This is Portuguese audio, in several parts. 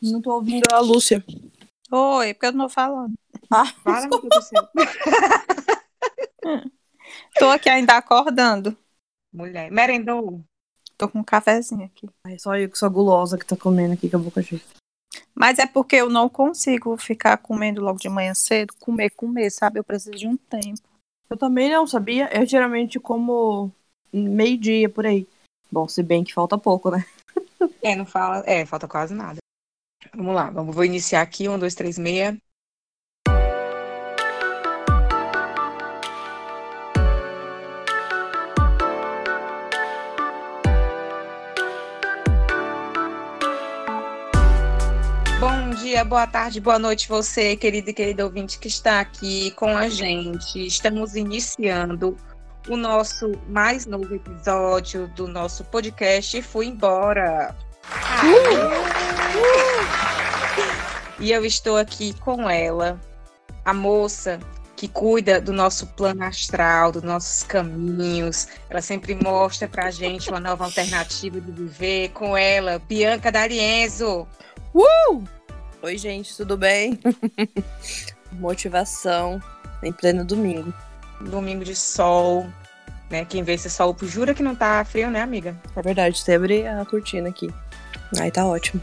Não tô ouvindo a Lúcia. Oi, porque eu não tô falando. Ah, meu Deus do céu. Tô aqui ainda acordando. Mulher. Merendou? Tô com um cafezinho aqui. é só eu que sou gulosa que tá comendo aqui com a boca cheia. Mas é porque eu não consigo ficar comendo logo de manhã cedo, comer, comer, sabe? Eu preciso de um tempo. Eu também não sabia. Eu geralmente como meio-dia por aí. Bom, se bem que falta pouco, né? É, não fala. É, falta quase nada. Vamos lá, vamos, vou iniciar aqui. Um, dois, três, meia. Bom dia, boa tarde, boa noite, você, querido e querido ouvinte que está aqui com a gente. Estamos iniciando o nosso mais novo episódio do nosso podcast Fui Embora. E eu estou aqui com ela, a moça que cuida do nosso plano astral, dos nossos caminhos. Ela sempre mostra pra gente uma nova alternativa de viver. Com ela, Bianca D'Arienzo. Oi, gente, tudo bem? Motivação em pleno domingo. Domingo de sol, né? Quem vê esse sol jura que não tá frio, né, amiga? É verdade, você abre a cortina aqui. Aí tá ótimo.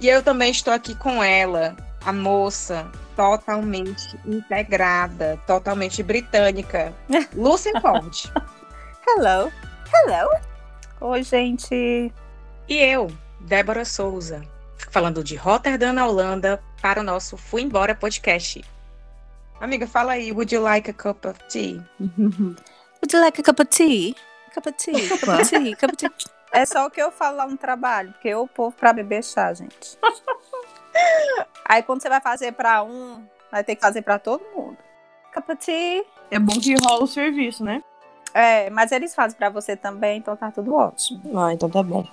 E eu também estou aqui com ela, a moça totalmente integrada, totalmente britânica, Lucy Ford. Hello. Hello. Oi, gente. E eu, Débora Souza, falando de Rotterdam, na Holanda, para o nosso Fui Embora podcast. Amiga, fala aí, would you like a cup of tea? Would you like a cup of tea? Cup of tea, cup of tea, cup of tea. É só o que eu falo lá no trabalho, porque eu povo pra beber chá, gente. Aí quando você vai fazer pra um, vai ter que fazer pra todo mundo. Tea. É bom que rola o serviço, né? É, mas eles fazem pra você também, então tá tudo ótimo. Ah, então tá bom.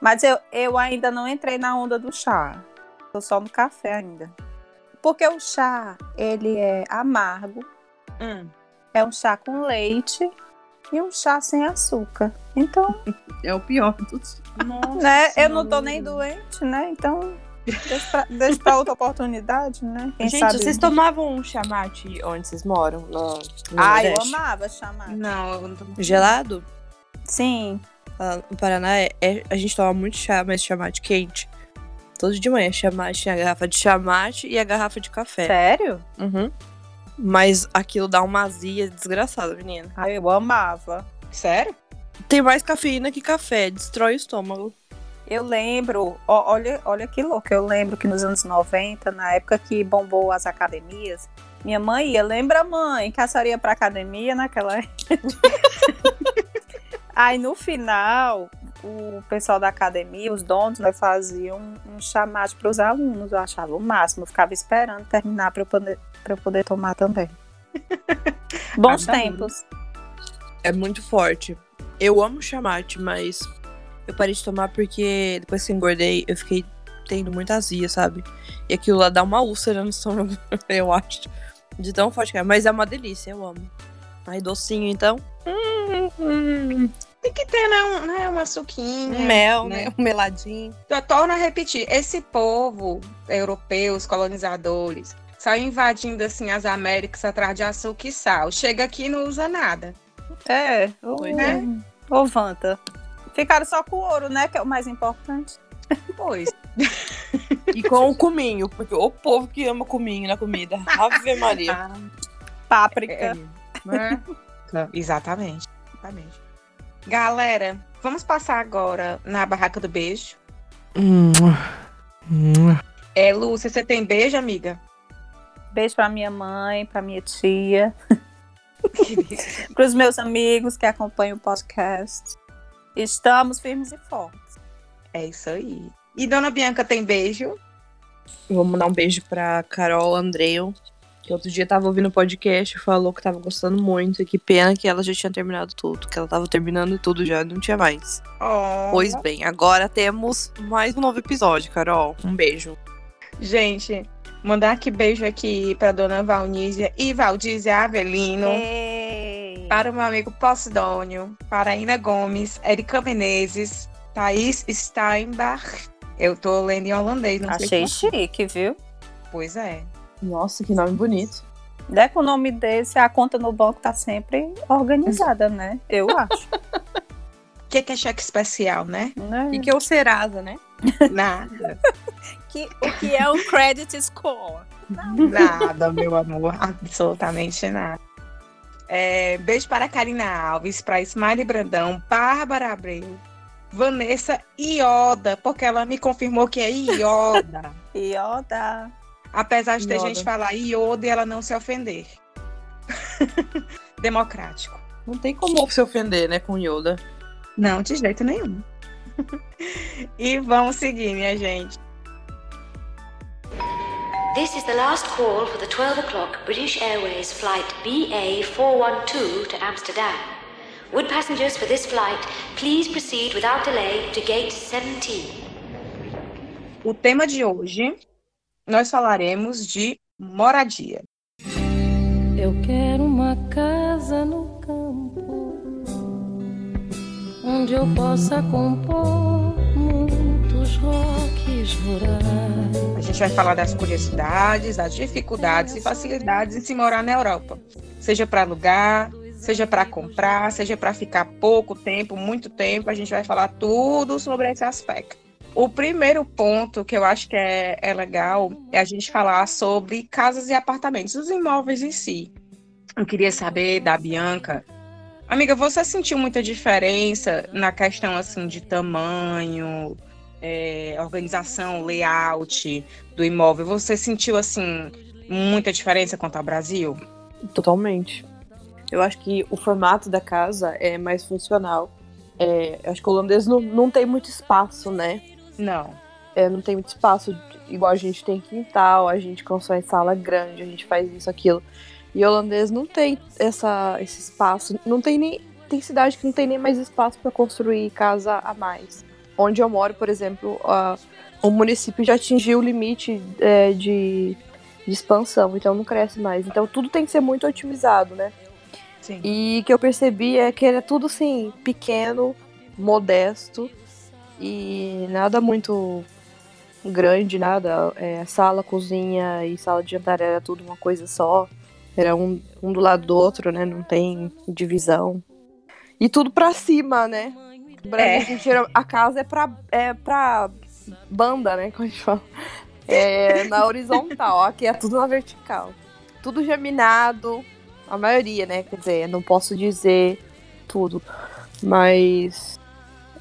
Mas eu, eu ainda não entrei na onda do chá. Tô só no café ainda. Porque o chá, ele é amargo, Hum. é um chá com leite e um chá sem açúcar. Então, É o pior dos. Nossa né, eu não tô nem doente, né? Então, deixa pra, deixa pra outra oportunidade, né? Quem Gente, sabe... vocês tomavam um chamate onde vocês moram? No, no Ah, eu amava chamar. Não, eu não tô... Gelado? Sim. Lá no Paraná, é, é- a gente toma muito chá, mas chamate quente. Todo de manhã, chamate, tinha a garrafa de chamate e a garrafa de café. Sério? Uhum. Mas aquilo dá uma azia desgraçada, menina. Ah, eu amava. Sério? Tem mais cafeína que café, destrói o estômago. Eu lembro, ó, olha, olha que louco, eu lembro que nos anos 90, na época que bombou as academias, minha mãe ia, lembra mãe, que a senhora ia pra academia naquela época? Aí no final, o pessoal da academia, os donos, né, faziam um chamate para os alunos, eu achava o máximo, eu ficava esperando terminar para eu poder, pra eu poder tomar também. Bons tempos. É muito forte. Eu amo chamate, mas eu parei de tomar porque depois que eu engordei, eu fiquei tendo muita azia, sabe? E aquilo lá dá uma úlcera no estômago, eu acho. De tão forte que é. Mas é uma delícia, eu amo. Aí docinho, então. Hum, hum, Tem que ter, né, um, né uma suquinha. um mel, né? né? Um meladinho. Eu torno a repetir, esse povo, europeus, colonizadores, saiu invadindo, assim, as Américas atrás de açúcar e sal. Chega aqui e não usa nada. É, ô, Pois é. Ô Vanta. Ficaram só com o ouro, né? Que é o mais importante. Pois. E com o cominho, porque o povo que ama cominho na comida. Ave Maria. Ah, Páprica. é, né? Não, Exatamente. Exatamente. Galera, vamos passar agora na barraca do beijo. É, Lúcia, você tem beijo, amiga? Beijo pra minha mãe, pra minha tia, pros meus amigos que acompanham o podcast. Estamos firmes e fortes. É isso aí. E Dona Bianca tem beijo? Vou mandar um beijo pra Carol Andreu, que outro dia tava ouvindo o podcast e falou que tava gostando muito. E que pena que ela já tinha terminado tudo, que ela tava terminando tudo já, não tinha mais. Oh. Pois bem, agora temos mais um novo episódio, Carol. Um beijo. Gente, mandar aqui beijo aqui para Dona Valnísia e Valdízia Avelino. Ei. Para o meu amigo Posidônio, para a Ina Gomes, Erika Menezes, Thaís Steinbach, Eu tô lendo em holandês, não Achei sei como. chique, viu? Pois é. Nossa, que nome bonito. É com o nome desse, a conta no banco tá sempre organizada, né? Eu acho. O que, que é cheque especial, né? né? E que é o Serasa, né? Nada. Que, o que é um credit score? Nada, meu amor. Absolutamente nada. É, beijo para Karina Alves, para Smiley Brandão, Bárbara Abreu, Vanessa Ioda, porque ela me confirmou que é Ioda. Ioda. Apesar de ter Ioda. gente falar Ioda e ela não se ofender. Democrático. Não tem como se ofender, né, com Yoda. Não, de jeito nenhum. e vamos seguir, minha gente. This is the last call for the 12 o'clock British Airways flight BA412 to Amsterdam. Would passengers for this flight please proceed without delay to gate 17? O tema de hoje, nós falaremos de moradia. Eu quero uma casa onde eu possa compor muitos rocks rurais. A gente vai falar das curiosidades, das dificuldades e facilidades em se morar na Europa. Seja para alugar, seja para comprar, seja para ficar pouco tempo, muito tempo, a gente vai falar tudo sobre esse aspecto. O primeiro ponto que eu acho que é, é legal é a gente falar sobre casas e apartamentos, os imóveis em si. Eu queria saber da Bianca. Amiga, você sentiu muita diferença na questão assim de tamanho, é, organização, layout do imóvel? Você sentiu assim muita diferença quanto ao Brasil? Totalmente. Eu acho que o formato da casa é mais funcional. É, eu acho que o holandês não, não tem muito espaço, né? Não. É, não tem muito espaço, igual a gente tem quintal, a gente constrói sala grande, a gente faz isso, aquilo. E holandês não tem essa, esse espaço, não tem nem. Tem cidade que não tem nem mais espaço para construir casa a mais. Onde eu moro, por exemplo, a- o município já atingiu o limite é, de, de expansão, então não cresce mais. Então tudo tem que ser muito otimizado, né? Sim. E o que eu percebi é que era tudo assim, pequeno, modesto e nada muito grande, nada. É, sala, cozinha e sala de jantar era tudo uma coisa só. Era um, um do lado do outro, né? Não tem divisão. E tudo pra cima, né? No Brasil, É. a casa é pra, é pra banda, né? Como a gente fala. É na horizontal, aqui é tudo na vertical. Tudo geminado, a maioria, né? Quer dizer, não posso dizer tudo. Mas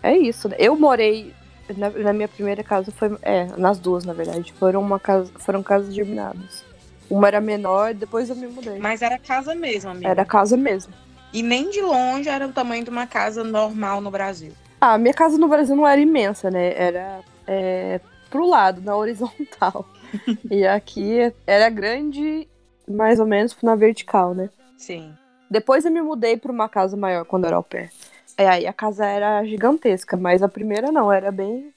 é isso. né? Eu morei na, na minha primeira casa foi é nas duas na verdade foram uma casa foram casas geminadas. Uma era menor, depois eu me mudei. Mas era casa mesmo, amiga. Era casa mesmo. E nem de longe era o tamanho de uma casa normal no Brasil. Ah, minha casa no Brasil não era imensa, né? Era é, pro lado, na horizontal. e aqui era grande, mais ou menos na vertical, né? Sim. Depois eu me mudei pra uma casa maior quando eu era ao pé. É, aí a casa era gigantesca, mas a primeira não, era bem,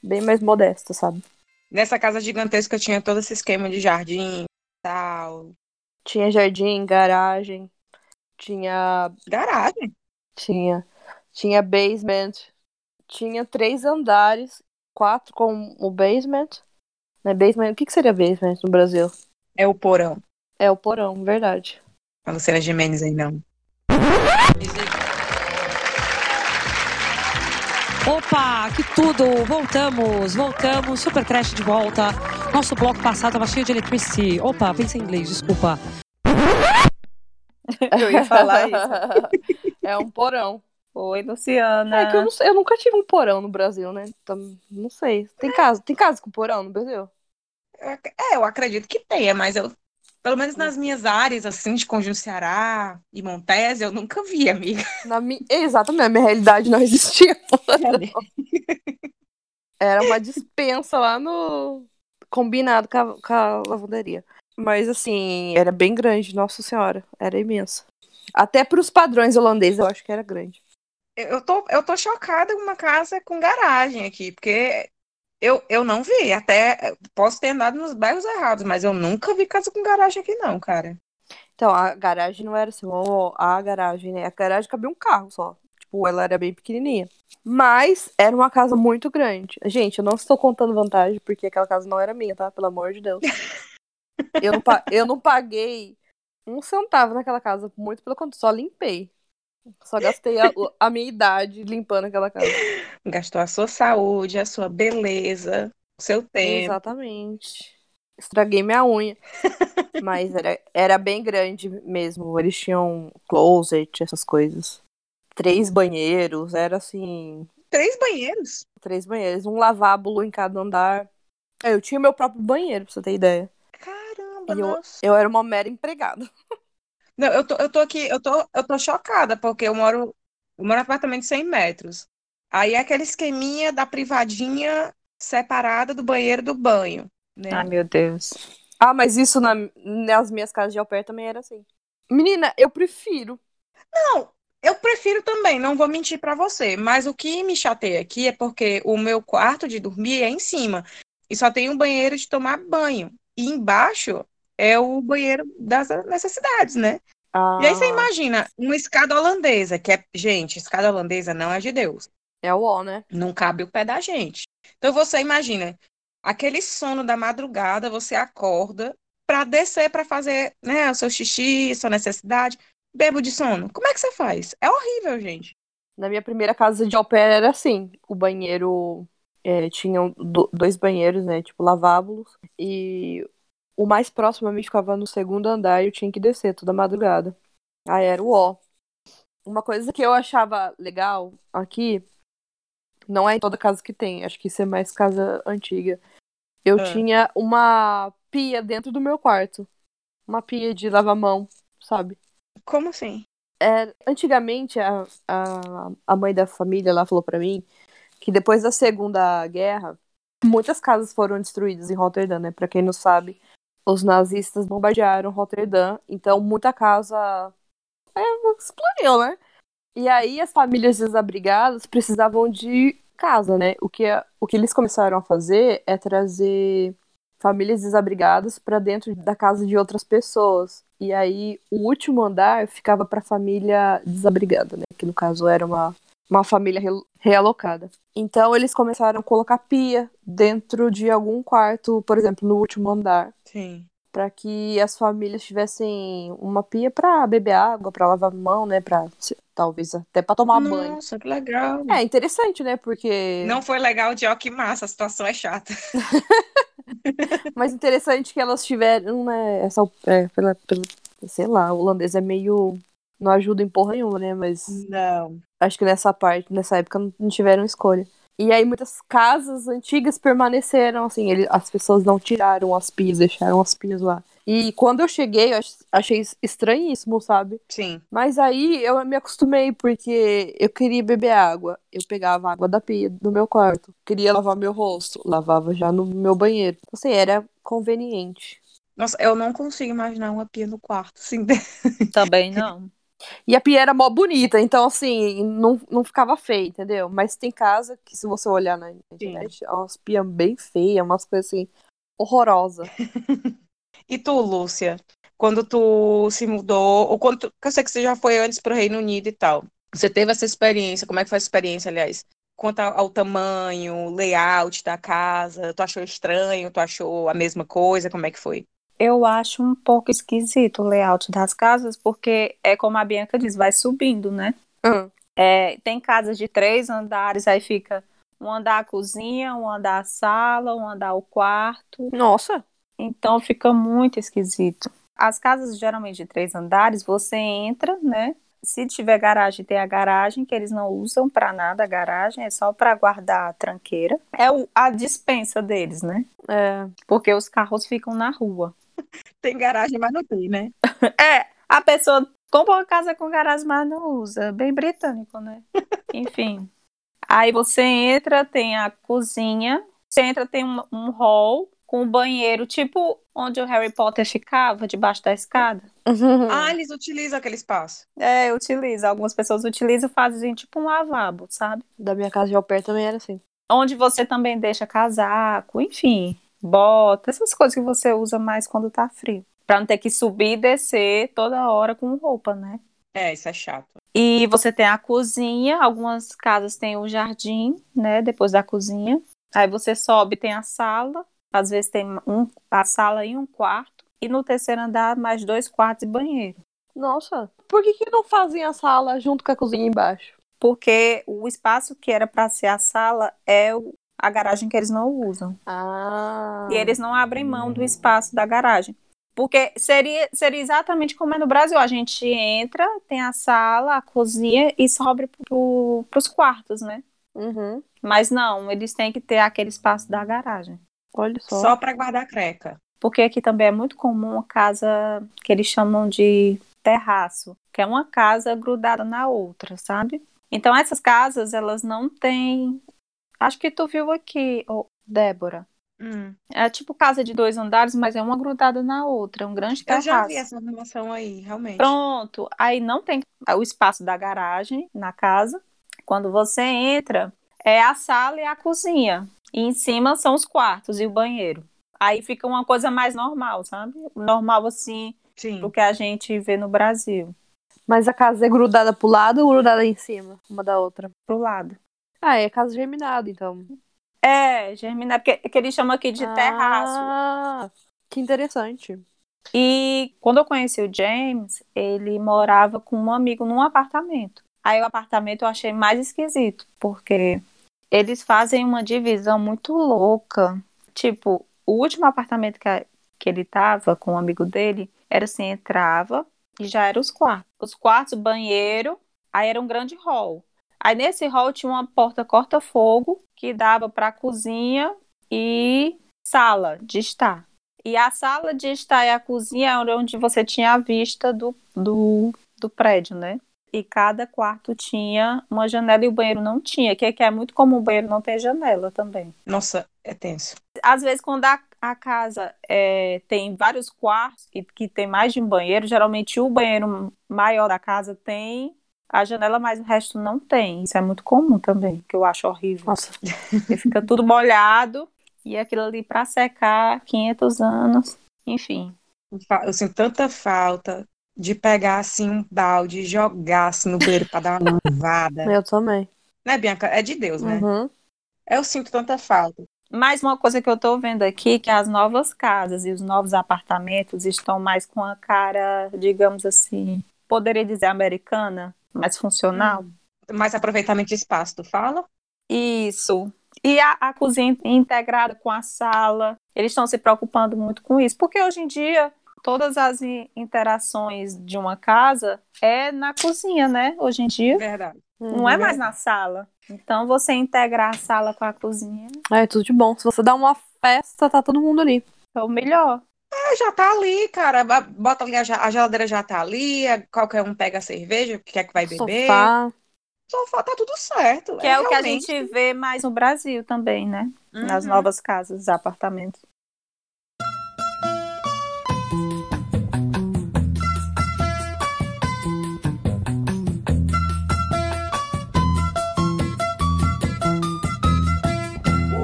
bem mais modesta, sabe? Nessa casa gigantesca tinha todo esse esquema de jardim, tal, Tinha jardim, garagem, tinha garagem. Tinha. Tinha basement. Tinha três andares, quatro com o basement. Né, basement. O que, que seria basement no Brasil? É o porão. É o porão, verdade. A Luciana Gimenez aí não. Opa, que tudo! Voltamos, voltamos, Super Trash de volta. Nosso bloco passado tava cheio de electricity. Opa, pensei em inglês, desculpa. Eu ia falar isso. é um porão. Oi, Luciana. É que eu, não eu nunca tive um porão no Brasil, né? Então, não sei. Tem casa, tem casa com porão no Brasil? É, eu acredito que tenha, mas eu, pelo menos nas minhas áreas, assim, de Conjunto Ceará e Montes, eu nunca vi, amiga. Na mi... Exatamente, na minha realidade não existia. Era uma dispensa lá no. Combinado com a, com a lavanderia. Mas assim, era bem grande, nossa senhora. Era imensa. Até pros padrões holandeses, eu acho que era grande. Eu eu tô, eu tô chocada com uma casa com garagem aqui, porque eu, eu não vi. Até posso ter andado nos bairros errados, mas eu nunca vi casa com garagem aqui, não, cara. Então, a garagem não era assim, ó, a garagem, né? A garagem cabia um carro só. Tipo, ela era bem pequenininha. Mas era uma casa muito grande. Gente, eu não estou contando vantagem, porque aquela casa não era minha, tá? Pelo amor de Deus. Eu não, eu não paguei um centavo naquela casa, muito pelo contrário, só limpei. Só gastei a, a minha idade limpando aquela casa. Gastou a sua saúde, a sua beleza, o seu tempo. Exatamente. Estraguei minha unha. Mas era, era bem grande mesmo. Eles tinham closet, essas coisas. Três banheiros, era assim. Três banheiros. Três banheiros, um lavabo em cada andar. É, Eu tinha meu próprio banheiro, pra você ter ideia. Caramba, E eu- nossa. Eu era uma mera empregada. Não, eu tô, eu tô aqui, eu tô, eu tô chocada, porque eu moro, eu moro em apartamento de 100 metros. Aí é aquele esqueminha da privadinha separada do banheiro do banho, né? Ai, meu Deus. Ah, mas isso na- nas minhas casas de au pair também era assim. Menina, eu prefiro. Não, eu prefiro também, não vou mentir pra você, mas o que me chateia aqui é porque o meu quarto de dormir é em cima e só tem um banheiro de tomar banho. E embaixo é o banheiro das necessidades, né? Ah, E aí você imagina uma escada holandesa, que é, gente, escada holandesa não é de Deus. É o ó, né? não cabe o pé da gente. Então você imagina, aquele sono da madrugada, você acorda para descer para fazer, né, o seu xixi, sua necessidade, bebo de sono. Como é que você faz? É horrível, gente. Na minha primeira casa de au pair era assim. O banheiro é, tinham do- dois banheiros, né? Tipo, lavábulos. E o mais próximo a mim ficava no segundo andar e eu tinha que descer toda madrugada. Aí era o ó. Uma coisa que eu achava legal aqui, não é em toda casa que tem, acho que isso é mais casa antiga. Eu Ah. tinha uma pia dentro do meu quarto. Uma pia de lavar mão, sabe? Como assim? É, antigamente, a, a, a mãe da família lá falou pra mim que depois da Segunda Guerra, muitas casas foram destruídas em Rotterdam, né? Pra quem não sabe, os nazistas bombardearam Rotterdam, então muita casa é, explodiu, né? E aí as famílias desabrigadas precisavam de casa, né? O que, o que eles começaram a fazer é trazer famílias desabrigadas pra dentro da casa de outras pessoas. E aí o último andar ficava pra família desabrigada, né? Que no caso era uma, uma família re- realocada. Então eles começaram a colocar pia dentro de algum quarto, por exemplo, no último andar, Sim. Pra que as famílias tivessem uma pia pra beber água, pra lavar mão, né? Para talvez até pra tomar banho. Nossa, que legal. É interessante, né? Porque Não foi legal de ó, que massa, a situação é chata. Mas interessante que elas tiveram, né? Essa, é, pela, pela, sei lá, o holandês é meio. Não ajuda em porra nenhuma, né? Mas Não. acho que nessa parte, nessa época, não tiveram escolha. E aí muitas casas antigas permaneceram, assim, ele, as pessoas não tiraram as pias, deixaram as pias lá. E quando eu cheguei, eu ach- achei estranhíssimo, sabe? Sim. Mas aí eu me acostumei, porque eu queria beber água. Eu pegava a água da pia do meu quarto. Queria lavar meu rosto, lavava já no meu banheiro. Então, Assim, era conveniente. Nossa, eu não consigo imaginar uma pia no quarto, assim. Também não. E a pia era mó bonita, então assim, não, não ficava feia, entendeu? Mas tem casa que, se você olhar na internet, é umas pias bem feias, umas coisas assim, horrorosas. E tu, Lúcia, quando tu se mudou, ou quando tu, eu sei que você já foi antes para o Reino Unido e tal, você teve essa experiência, como é que foi essa experiência, aliás? Quanto ao tamanho, layout da casa, tu achou estranho, tu achou a mesma coisa, como é que foi? Eu acho um pouco esquisito o layout das casas, porque é como a Bianca diz, vai subindo, né? Hum. É, tem casas de três andares, aí fica um andar a cozinha, um andar a sala, um andar o quarto. Nossa, Então fica muito esquisito. As casas geralmente de três andares, você entra, né? Se tiver garagem, tem a garagem, que eles não usam para nada a garagem, é só para guardar a tranqueira. É o- a dispensa deles, né? é. Porque os carros ficam na rua. Tem garagem, mas não tem, né? É, a pessoa compra uma casa com garagem, mas não usa. Bem britânico, né? Enfim. Aí você entra, tem a cozinha. Você entra, tem um, um hall com um banheiro, tipo onde o Harry Potter ficava, debaixo da escada. Ah, eles utilizam aquele espaço. É, utiliza. Algumas pessoas utilizam e fazem tipo um lavabo, sabe? Da minha casa de au pair também era assim. Onde você também deixa casaco, enfim, bota, essas coisas que você usa mais quando tá frio. Pra não ter que subir e descer toda hora com roupa, né? É, isso é chato. E você tem a cozinha, algumas casas têm o jardim, né, depois da cozinha. Aí você sobe, tem a sala, às vezes tem um, a sala e um quarto. E no terceiro andar, mais dois quartos e banheiro. Nossa, por que, que não fazem a sala junto com a cozinha embaixo? Porque o espaço que era para ser a sala é o- a garagem que eles não usam. Ah. E eles não abrem mão do espaço da garagem. Porque seria, seria exatamente como é no Brasil. A gente entra, tem a sala, a cozinha e sobe para os quartos, né? Uhum. Mas não, eles têm que ter aquele espaço da garagem. Olha só. Só pra guardar creca. Porque aqui também é muito comum a casa que eles chamam de terraço, que é uma casa grudada na outra, sabe? Então essas casas, elas não têm. Acho que tu viu aqui, ô, Débora. Hum. É tipo casa de dois andares, mas é uma grudada na outra, é um grande Eu terraço. já vi essa informação aí, realmente. Pronto, aí não tem o espaço da garagem na casa. Quando você entra, é a sala e a cozinha. E em cima são os quartos e o banheiro. Aí fica uma coisa mais normal, sabe? Normal assim, Sim. do que a gente vê no Brasil, Mas a casa é grudada pro lado ou grudada em cima, uma da outra? pro lado. Ah, é casa germinada, então. É, germinar, porque que eles chamam aqui de terraço. Ah, que interessante. E quando eu conheci o James, ele morava com um amigo num apartamento. Aí o apartamento eu achei mais esquisito, porque eles fazem uma divisão muito louca. Tipo, o último apartamento que, a- que ele tava com um amigo dele era assim, entrava e já eram os quartos. Os quartos, banheiro, aí era um grande hall. Aí nesse hall tinha uma porta corta-fogo que dava para a cozinha e sala de estar. E a sala de estar e a cozinha era onde você tinha a vista do, do, do prédio, né? E cada quarto tinha uma janela e o banheiro não tinha, que é, que é muito comum o banheiro não ter janela também. Nossa, é tenso. Às vezes, quando a, a casa é, tem vários quartos e que tem mais de um banheiro, geralmente o banheiro maior da casa tem a janela, mas o resto não tem. Isso é muito comum também, que eu acho horrível. Nossa. Porque fica tudo molhado e aquilo ali para secar 500 anos. Enfim. Eu sinto tanta falta de pegar assim um balde e jogar assim no banheiro pra dar uma lavada. Eu também. Né, Bianca? É de Deus, né? Uhum. Eu sinto tanta falta. Mais uma coisa que eu tô vendo aqui, que as novas casas e os novos apartamentos estão mais com a cara, digamos assim, poderia dizer americana, mais funcional. Mais aproveitamento de espaço, tu fala? Isso. E a, a cozinha integrada com a sala, eles estão se preocupando muito com isso, porque hoje em dia todas as in- interações de uma casa é na cozinha, né? Hoje em dia Verdade. não é mais na sala. Então você integrar a sala com a cozinha É tudo de bom. Se você dá uma festa, tá todo mundo ali. é o melhor. É, já tá ali, cara. Bota ali, a geladeira já tá ali, a- qualquer um pega a cerveja, que quer que vai beber. Sofá. Sofá tá tudo certo. Que é, o que a realmente- gente vê mais no Brasil também, né? Nas Uhum. novas casas, apartamentos.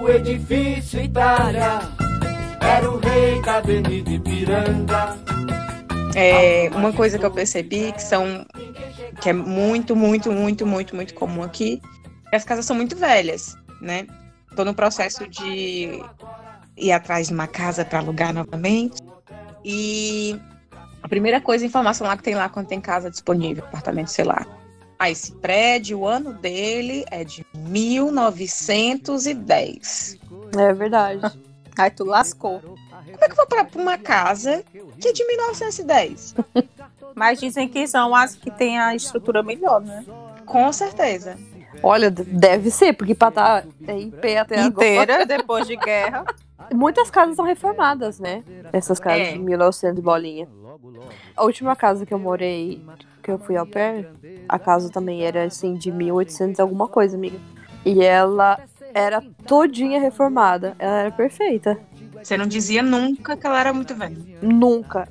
O edifício Itália era o rei da Avenida Ipiranga. É, uma coisa que eu percebi que são que é muito, muito, muito, muito, muito comum aqui, é que as casas são muito velhas, né? Tô no processo de ir atrás de uma casa para alugar novamente. E a primeira coisa, a informação lá que tem lá quando tem casa disponível, apartamento, sei lá. Ah, esse prédio, o ano dele é de 1910. É verdade. Aí tu lascou. Como é que eu vou para uma casa que é de 1910? Mas dizem que são as que têm a estrutura melhor, né? Com certeza. Olha, deve ser, porque pra estar em pé até Inteira, agora. depois de guerra. Muitas casas são reformadas, né? Essas casas É. de 1900 e bolinha. A última casa que eu morei, que eu fui ao pé, a casa também era assim de 1800 e alguma coisa, amiga. E ela era todinha reformada. Ela era perfeita. Você não dizia nunca que ela era muito velha. Nunca.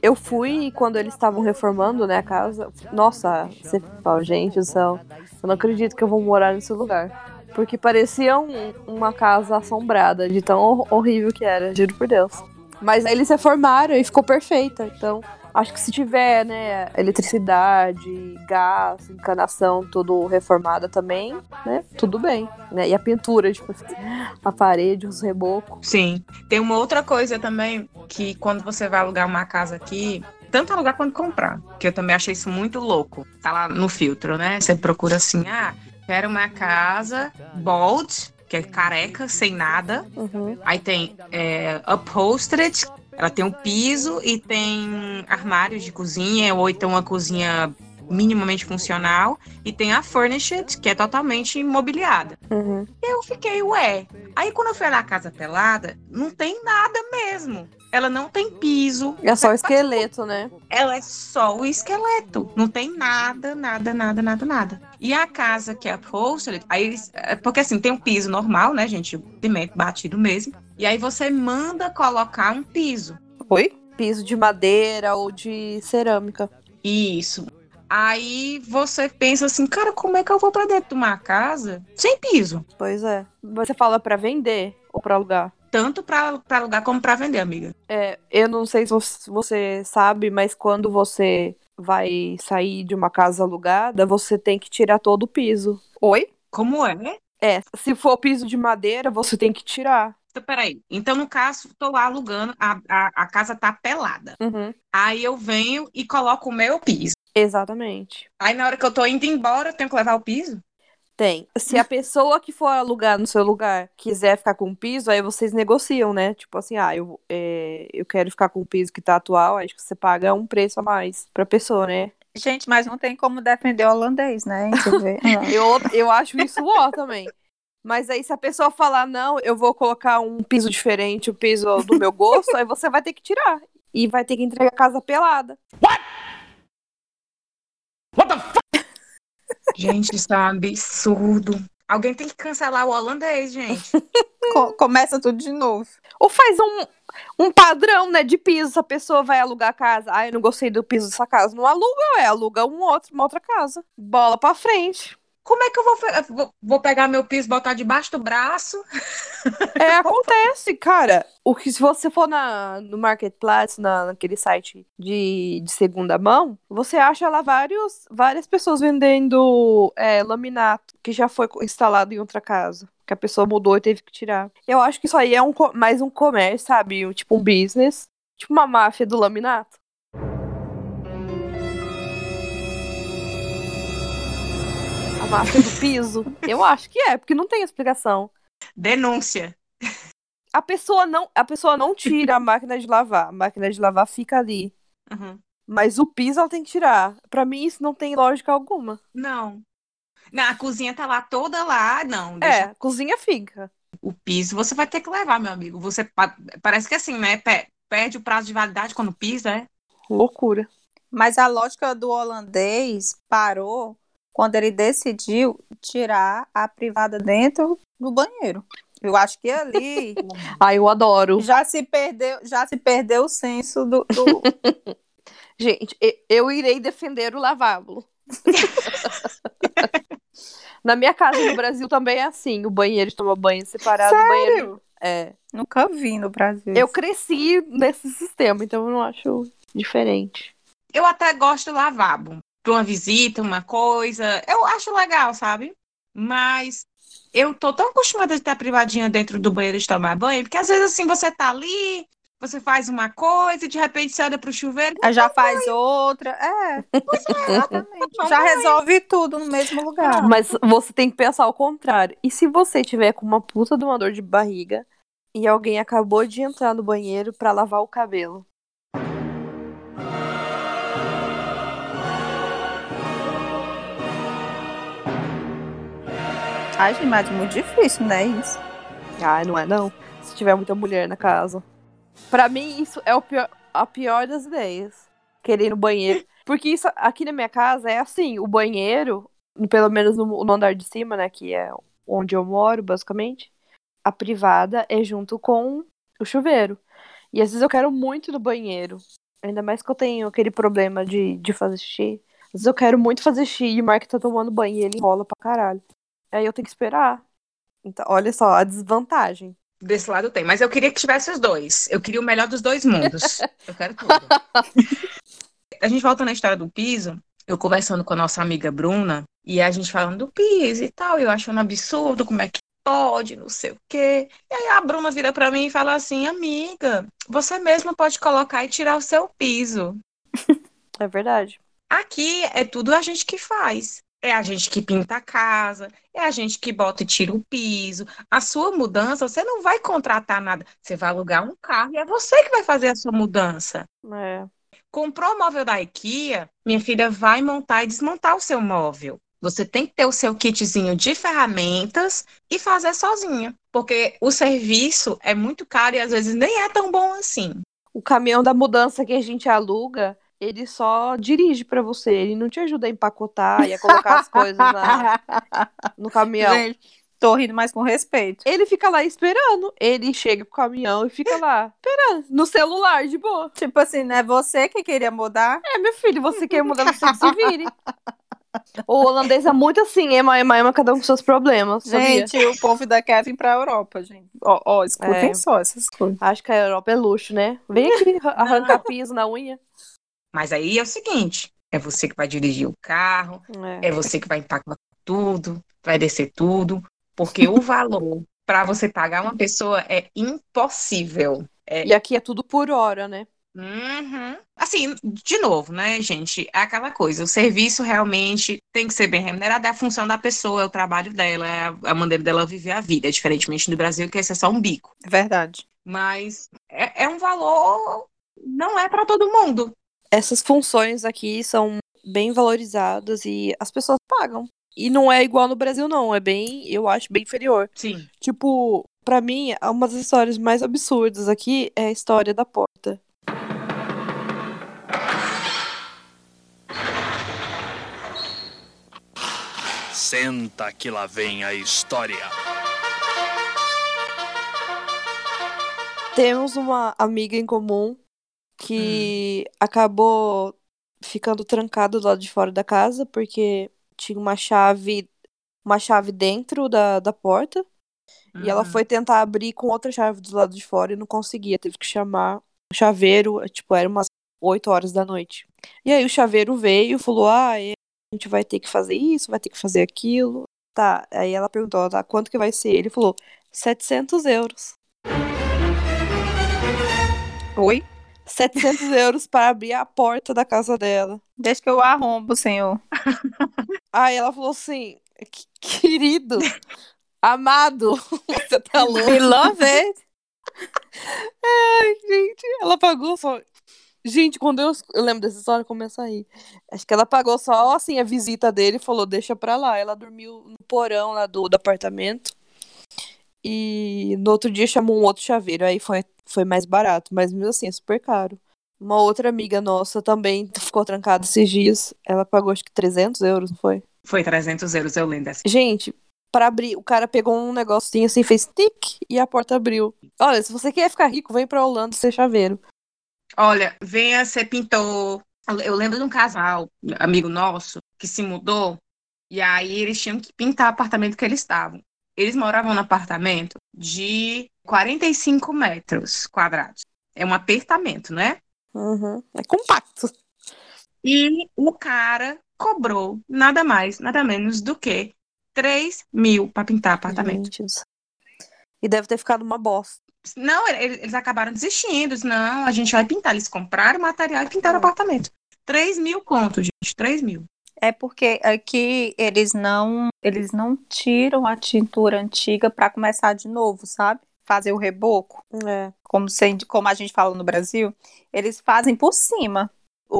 Eu fui quando eles estavam reformando, né, a casa. Nossa, você fala, gente do céu, eu não acredito que eu vou morar nesse lugar. Porque parecia um- uma casa assombrada, de tão hor- horrível que era, juro por Deus. Mas eles reformaram e ficou perfeita. Então, Acho que se tiver, né, eletricidade, gás, encanação, tudo reformada também, né, tudo bem. Né? E a pintura, tipo, a parede, os rebocos. Sim. Tem uma outra coisa também, que quando você vai alugar uma casa aqui, tanto alugar quanto comprar, que eu também achei isso muito louco. Tá lá no filtro, né? Você procura assim, ah, quero uma casa bold, que é careca, sem nada. Uhum. Aí tem é, upholstered, ela tem um piso e tem armários de cozinha, ou então uma cozinha minimamente funcional, e tem a furnished, que é totalmente imobiliada. Uhum. E eu fiquei, ué. Aí quando eu fui na casa pelada, não tem nada mesmo. Ela não tem piso. É só o esqueleto, né? Ela é só o esqueleto. Não tem nada, nada, nada, nada, nada. E a casa que é upholstered, aí, é porque assim, tem um piso normal, né, gente? Cimento batido mesmo. E aí você manda colocar um piso. Oi? Piso de madeira ou de cerâmica. Isso. Aí você pensa assim, cara, como é que eu vou pra dentro de uma casa sem piso? Pois é. Você fala pra vender ou pra alugar? Tanto pra, pra alugar como pra vender, amiga. É, eu não sei se você- se você sabe, mas quando você vai sair de uma casa alugada, você tem que tirar todo o piso. Oi? Como é? É, se for piso de madeira, você tem que tirar. Então, peraí. Então, no caso, tô lá alugando, a, a, a casa tá pelada. Uhum. Aí eu venho e coloco o meu piso. Exatamente. Aí na hora que eu tô indo embora, eu tenho que levar o piso? Tem. Se a pessoa que for alugar no seu lugar quiser ficar com o piso, aí vocês negociam, né? Tipo assim, ah, eu, é, eu quero ficar com o piso que tá atual, acho que você paga um preço a mais pra pessoa, né? Gente, mas não tem como defender o holandês, né? Eu, eu acho isso ó também. Mas aí, se a pessoa falar, não, eu vou colocar um piso diferente, o piso do meu gosto, aí você vai ter que tirar. E vai ter que entregar a casa pelada. Gente, isso é um absurdo. Alguém tem que cancelar o holandês, gente. Co- começa tudo de novo. Ou faz um, um padrão, né, de piso. Se a pessoa vai alugar a casa, ah, eu não gostei do piso dessa casa. Não aluga, é, aluga um outro, uma outra casa. Bola pra frente. Como é que eu vou, vou, pegar meu piso, botar debaixo do braço? É, acontece, cara. O que se você for na, no Marketplace, na, naquele site de, de segunda mão, você acha lá vários, várias pessoas vendendo é, laminato que já foi instalado em outra casa. Que a pessoa mudou e teve que tirar. Eu acho que isso aí é um, mais um comércio, sabe? Tipo um business. Tipo uma máfia do laminato. A máfia do piso? Eu acho que é, porque não tem explicação. Denúncia. A pessoa não, a pessoa não tira a máquina de lavar. A máquina de lavar fica ali. Uhum. Mas o piso ela tem que tirar. Pra mim isso não tem lógica alguma. Não. Não, a cozinha tá lá toda lá. Não, É, deixa a cozinha fica. o piso. Você vai ter que levar, meu amigo. Você pa- parece que assim, né? pe- Perde o prazo de validade quando pisa, é? Loucura. Mas a lógica do holandês parou quando ele decidiu tirar a privada dentro do banheiro. Eu acho que ali Ah, eu adoro. já se perdeu, já se perdeu o senso do, do- Gente, eu irei defender o lavabo. Na minha casa no Brasil também é assim. O banheiro toma banho separado. O banheiro. É. Nunca vi no Brasil. Eu cresci nesse sistema, então eu não acho diferente. Eu até gosto do lavabo. Pra uma visita, uma coisa. Eu acho legal, sabe? Mas eu tô tão acostumada de ter a privadinha dentro do banheiro de tomar banho, porque às vezes assim você tá ali, você faz uma coisa e de repente você olha pro chuveiro. Aí já faz outra. É, exatamente. Já resolve tudo no mesmo lugar. Mas você tem que pensar ao contrário. E se você tiver com uma puta de uma dor de barriga e alguém acabou de entrar no banheiro pra lavar o cabelo? Ai, gente, mas é muito difícil, né? Isso. Ah, não é não. Se tiver muita mulher na casa. Pra mim, isso é o pior, a pior das ideias. Querer ir no banheiro. Porque isso aqui na minha casa é assim, o banheiro, pelo menos no, no andar de cima, né? Que é onde eu moro, basicamente. A privada é junto com o chuveiro. E às vezes eu quero muito no banheiro. Ainda mais que eu tenho aquele problema de, de fazer xixi. Às vezes eu quero muito fazer xixi e o Mark tá tomando banho e ele enrola pra caralho. Aí eu tenho que esperar. Então, olha só, a desvantagem. Desse lado tem. Mas eu queria que tivesse os dois. Eu queria o melhor dos dois mundos. Eu quero tudo. a gente volta na história do piso, eu conversando com a nossa amiga Bruna, e a gente falando do piso e tal, eu achando absurdo como é que pode, não sei o quê. E aí a Bruna vira para mim e fala assim: amiga, você mesma pode colocar e tirar o seu piso. É verdade. Aqui é tudo a gente que faz. É a gente que pinta a casa, é a gente que bota e tira o piso. A sua mudança, você não vai contratar nada. Você vai alugar um carro e é você que vai fazer a sua mudança. É. Comprou o móvel da IKEA, minha filha vai montar e desmontar o seu móvel. Você tem que ter o seu kitzinho de ferramentas e fazer sozinha, porque o serviço é muito caro e às vezes nem é tão bom assim. O caminhão da mudança que a gente aluga, ele só dirige pra você, ele não te ajuda a empacotar e a colocar as coisas na- no caminhão. Gente, tô rindo, mas com respeito. Ele fica lá esperando. Ele chega com o caminhão e fica lá esperando. No celular, de boa. Tipo assim, não é você que queria mudar? É, meu filho, você quer mudar, você se vire. O holandês é muito assim, ema, ema, ema, cada um com seus problemas. sabia? Gente, o povo da vir pra Europa, gente. Ó, ó, escutem É. só essas coisas. Acho que a Europa é luxo, né? Vem aqui arra- arrancar piso na unha. Mas aí é o seguinte: é você que vai dirigir o carro, É. é você que vai empacotar tudo, vai descer tudo, porque o valor para você pagar uma pessoa é impossível. E aqui é tudo por hora, né? Uhum. Assim, de novo, né, gente? É aquela coisa, o serviço realmente tem que ser bem remunerado, é a função da pessoa, é o trabalho dela, é a, a maneira dela viver a vida, diferentemente do Brasil, que esse é só um bico. É verdade. Mas é, é um valor, não é para todo mundo. Essas funções aqui são bem valorizadas e as pessoas pagam. E não é igual no Brasil, não. É bem, eu acho, bem inferior. Sim. Tipo, pra mim, uma das histórias mais absurdas aqui é a história da porta. Senta que lá vem a história. Temos uma amiga em comum que acabou ficando trancada do lado de fora da casa porque tinha uma chave, uma chave dentro da, da porta. E ela Uhum. foi tentar abrir com outra chave do lado de fora e não conseguia. Teve que chamar o chaveiro, tipo, era umas 8 horas da noite. E aí o chaveiro veio e falou: Ah, é, a gente vai ter que fazer isso, vai ter que fazer aquilo. Tá, aí ela perguntou: tá, quanto que vai ser? Ele falou: 700 euros. Oi? 700 euros para abrir a porta da casa dela. Deixa que eu arrombo, senhor. Aí ela falou assim: "Que- querido, amado, você tá louco. Beloved. Ai, gente, ela pagou só. Gente, quando eu, eu lembro dessa história, eu começo a rir. Acho que ela pagou só assim a visita dele e falou: deixa pra lá. Ela dormiu no porão lá do, do apartamento. E no outro dia chamou um outro chaveiro. Aí foi, foi mais barato, mas mesmo assim é super caro. Uma outra amiga nossa também ficou trancada esses dias. Ela pagou acho que 300 euros, não foi? Foi 300 euros, eu lembro dessa. Gente, pra abrir, o cara pegou um negocinho assim, fez tic e a porta abriu. Olha, se você quer ficar rico, vem pra Holanda ser chaveiro. Olha, venha ser pintor. Eu lembro de um casal, amigo nosso, que se mudou, e aí eles tinham que pintar o apartamento que eles estavam. Eles moravam num apartamento de 45 metros quadrados. É um apertamento, né? Uhum. É compacto. E o cara cobrou nada mais, nada menos do que 3 mil para pintar apartamento. Gente. E deve ter ficado uma bosta. Não, ele- eles acabaram desistindo. Não, a gente vai pintar. Eles compraram o material e pintaram o apartamento. 3 mil contos, gente. 3 mil. É porque aqui eles não, eles não tiram a tintura antiga para começar de novo, sabe? Fazer o reboco, É. como, se- como a gente fala no Brasil, eles fazem por cima.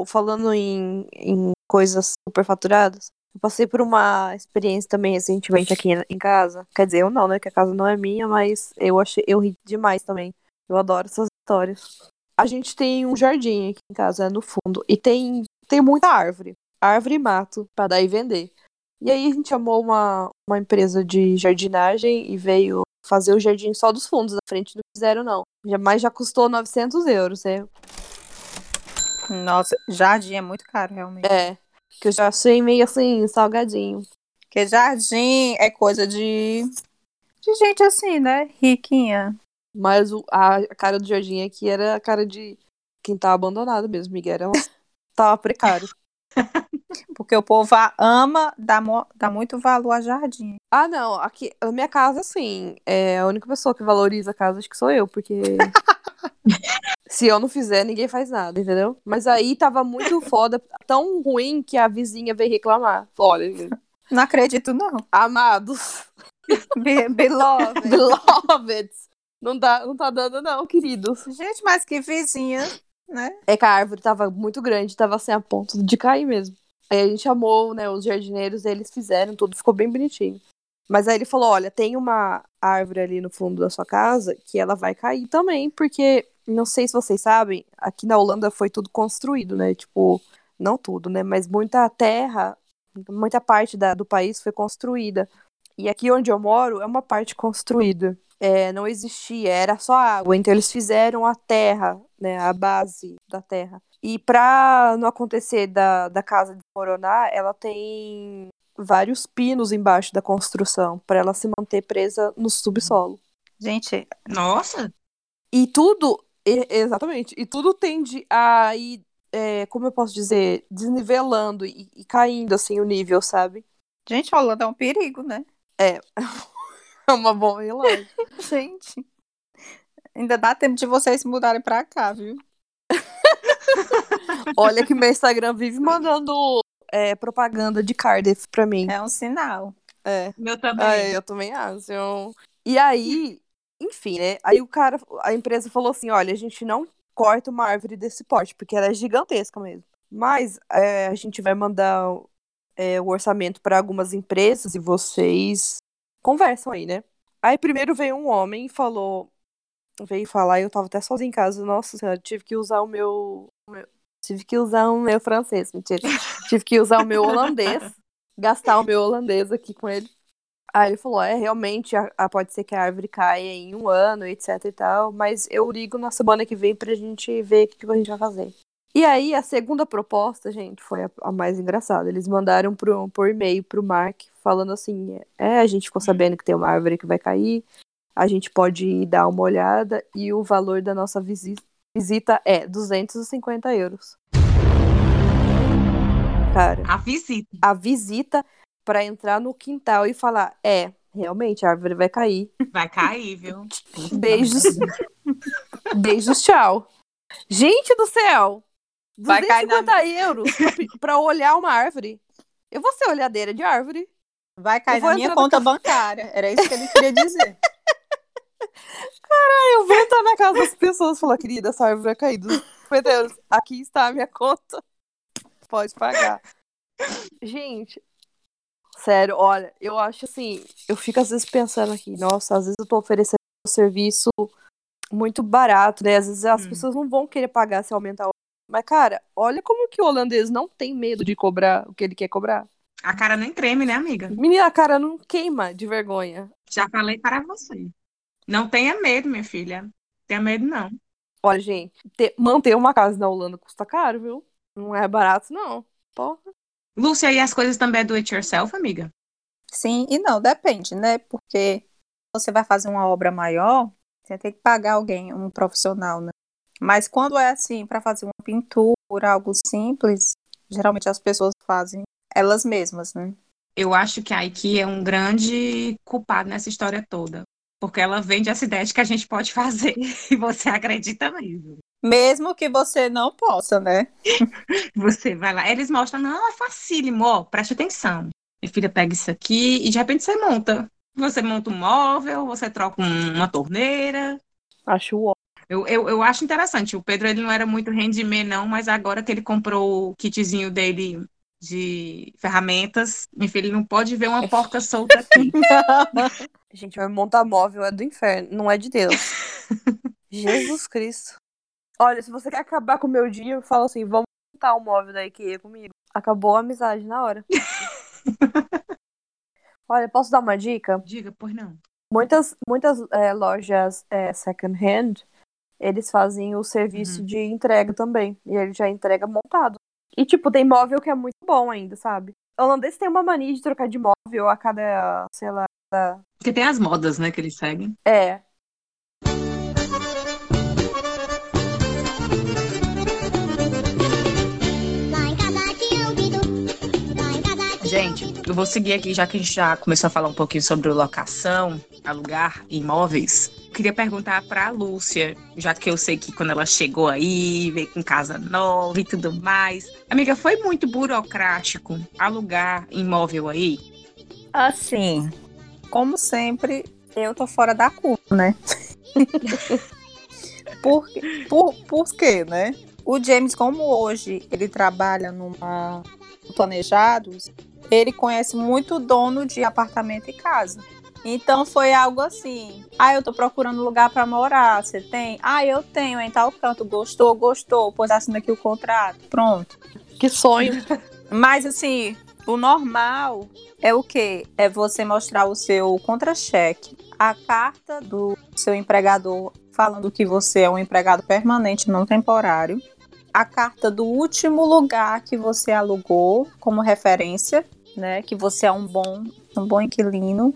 Falando em, em coisas superfaturadas, eu passei por uma experiência também recentemente aqui em casa. Quer dizer, eu não, né? Que a casa não é minha, mas eu achei, eu ri demais também. Eu adoro essas histórias. A gente tem um jardim aqui em casa, é no fundo, e tem, tem muita árvore. Árvore e mato, pra dar e vender. E aí a gente chamou uma, uma empresa de jardinagem e veio fazer o jardim só dos fundos, da frente não fizeram não. Jamais já custou 900 euros, né? Nossa, jardim é muito caro, realmente. É, que eu já achei meio assim, salgadinho. Porque jardim é coisa de, de gente assim, né? Riquinha. Mas o- a, cara do jardim aqui era a cara de quem tá abandonado mesmo, Miguel. Era uma tava precário. Porque o povo ama, dá, dá muito valor a jardim. Ah, não, aqui, a minha casa, assim, é a única pessoa que valoriza a casa, acho que sou eu, porque se eu não fizer, ninguém faz nada, entendeu? Mas aí tava muito foda, tão ruim que a vizinha veio reclamar. Olha, Não acredito, não. amados, Be- Beloved. beloved, não, dá, não tá dando não, queridos. Gente, mas que vizinha, né? É que a árvore tava muito grande, tava assim a ponto de cair mesmo. Aí a gente chamou, né, os jardineiros, eles fizeram tudo, ficou bem bonitinho. Mas aí ele falou, olha, tem uma árvore ali no fundo da sua casa que ela vai cair também, porque não sei se vocês sabem, aqui na Holanda foi tudo construído, né? Tipo, não tudo, né, mas muita terra, muita parte da- do país foi construída. E aqui onde eu moro é uma parte construída. É, não existia, era só água. Então eles fizeram a terra, né, a base da terra. E para não acontecer da, da casa desmoronar, ela tem vários pinos embaixo da construção para ela se manter presa no subsolo. Gente, Nossa, E tudo, e- exatamente, e tudo tende a ir, é, como eu posso dizer, desnivelando e, e caindo assim o nível, sabe? gente, Holanda é um perigo, né? É uma boa relógio. Gente. Ainda dá tempo de vocês se mudarem pra cá, viu? Olha que meu Instagram vive mandando é, propaganda de Cardiff pra mim. É um sinal. É. meu também. É, eu também acho. eu- E aí, enfim, né? Aí o cara, a empresa falou assim: olha, a gente não corta uma árvore desse porte, porque ela é gigantesca mesmo. Mas é, a gente vai mandar é, o orçamento para algumas empresas e vocês conversam aí, né? Aí primeiro veio um homem e falou. Veio falar, e eu tava até sozinha em casa. Nossa senhora, tive que usar o meu. Meu- tive que usar o meu francês, mentira. tive que usar o meu holandês. gastar o meu holandês aqui com ele. Aí ele falou: é, realmente, a, a- pode ser que a árvore caia em um ano, etc e tal, mas eu ligo na semana que vem pra gente ver o que, que a gente vai fazer. E aí, a segunda proposta, gente, foi a, a mais engraçada. Eles mandaram pro, por e-mail pro Mark, falando assim: é, a gente ficou sabendo que tem uma árvore que vai cair, a gente pode ir dar uma olhada, e o valor da nossa visita, visita é 250 euros. Cara A visita. a visita para entrar no quintal e falar: é, realmente a árvore vai cair. Vai cair, viu? Beijos. Beijos, tchau. Gente do céu! Vai cair na- 250 euros pra olhar uma árvore. Eu vou ser olhadeira de árvore. Vai cair na minha conta bancária. Era isso que ele queria dizer. Eu vou entrar na casa das pessoas e falar, querida, essa árvore vai cair. 250 euros. Aqui está a minha conta. Pode pagar. Gente, sério, olha, eu acho assim, eu fico às vezes pensando aqui, nossa, às vezes eu tô oferecendo um serviço muito barato, né? Às vezes as Hum. pessoas não vão querer pagar se aumentar o. Mas, cara, olha como que o holandês não tem medo de cobrar o que ele quer cobrar. A cara nem treme, né, amiga? Menina, a cara não queima de vergonha. Já falei para você. Não tenha medo, minha filha. Tenha medo, não. Olha, gente, ter- manter uma casa na Holanda custa caro, viu? Não é barato, não. Porra. Lúcia, e as coisas também é do it yourself, amiga? Sim e não, depende, né? Porque você vai fazer uma obra maior, você tem que pagar alguém, um profissional, né? Mas quando é assim, para fazer uma pintura, algo simples, geralmente as pessoas fazem elas mesmas, né? Eu acho que a IKEA é um grande culpado nessa história toda. Porque ela vende essa ideia de que a gente pode fazer. E você acredita mesmo. Mesmo que você não possa, né? Você vai lá, eles mostram, não, é facílimo, ó, preste atenção. Minha filha pega isso aqui e de repente você monta. Você monta um móvel, você troca um- uma torneira. Acho ó. Eu, eu, eu acho interessante. O Pedro ele não era muito handyman, não, mas agora que ele comprou o kitzinho dele de ferramentas, minha filha ele não pode ver uma porca solta aqui. Gente, vai montar móvel é do inferno, não é de Deus. Jesus Cristo. Olha, se você quer acabar com o meu dia, eu falo assim, vamos montar um móvel da IKEA comigo. Acabou a amizade na hora. Olha, posso dar uma dica? Diga, pois não. Muitas, muitas é, lojas é, second hand, eles fazem o serviço Uhum. de entrega também. E ele já entrega montado. E, tipo, tem móvel que é muito bom ainda, sabe? O holandês tem uma mania de trocar de móvel a cada, sei lá, da. Porque tem as modas, né, que eles seguem. É. Gente, eu vou seguir aqui, já que a gente já começou a falar um pouquinho sobre locação, alugar imóveis. Queria perguntar para Lúcia, já que eu sei que quando ela chegou aí, veio com casa nova e tudo mais. Amiga, foi muito burocrático alugar imóvel aí? Assim, como sempre, eu tô fora da curva, né? por, por, por quê, né? O James, como hoje ele trabalha numa planejados, ele conhece muito dono de apartamento e casa. Então foi algo assim. Ah, eu tô procurando lugar para morar. Você tem? Ah, eu tenho em tal canto. Gostou? Gostou? Pois assina aqui o contrato. Pronto. Que sonho. Mas assim, o normal é o quê? É você mostrar o seu contra-cheque, a carta do seu empregador falando que você é um empregado permanente, não temporário, a carta do último lugar que você alugou como referência, né? Que você é um bom, um bom inquilino.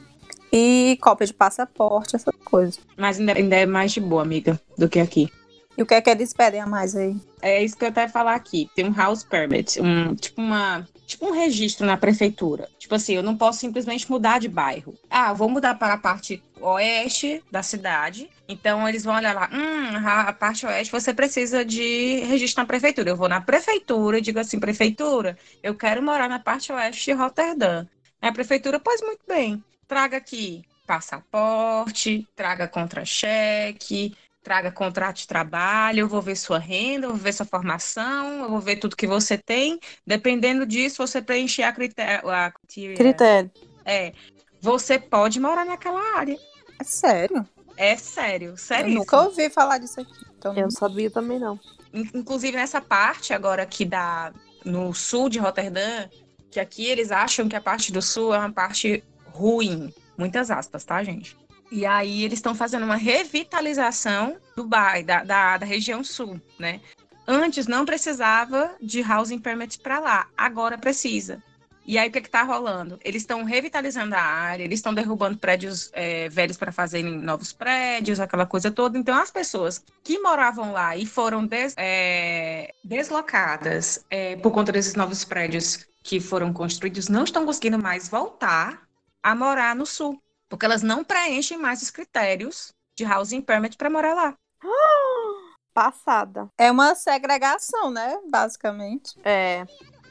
E cópia de passaporte, essas coisas. Mas ainda, ainda é mais de boa, amiga, do que aqui. E o que é que eles pedem a mais aí? É isso que eu até ia falar aqui. Tem um house permit, um, tipo uma tipo um registro na prefeitura. Tipo assim, eu não posso simplesmente mudar de bairro. Ah, vou mudar para a parte oeste da cidade. Então eles vão olhar lá, hum, a parte oeste você precisa de registro na prefeitura. Eu vou na prefeitura e digo assim, prefeitura, eu quero morar na parte oeste de Roterdã. A prefeitura, pois muito bem, traga aqui passaporte, traga contra-cheque, traga contrato de trabalho, eu vou ver sua renda, eu vou ver sua formação, eu vou ver tudo que você tem. Dependendo disso, você preencher a critério. A critério. É. Você pode morar naquela área. É sério? É sério, sério. Eu nunca ouvi falar disso aqui. Então... Eu não sabia também, não. Inclusive, nessa parte agora aqui da, no sul de Roterdã, que aqui eles acham que a parte do sul é uma parte ruim. Muitas aspas, tá, gente? E aí eles estão fazendo uma revitalização do bairro, da, da, da, região sul, né? Antes não precisava de housing permit para lá, agora precisa. E aí o que está rolando? Eles estão revitalizando a área, eles estão derrubando prédios é, velhos para fazerem novos prédios, aquela coisa toda. Então as pessoas que moravam lá e foram des, é, deslocadas é, por conta desses novos prédios que foram construídos não estão conseguindo mais voltar a morar no sul porque elas não preenchem mais os critérios de housing permit para morar lá. Passada. É uma segregação, né? Basicamente. É.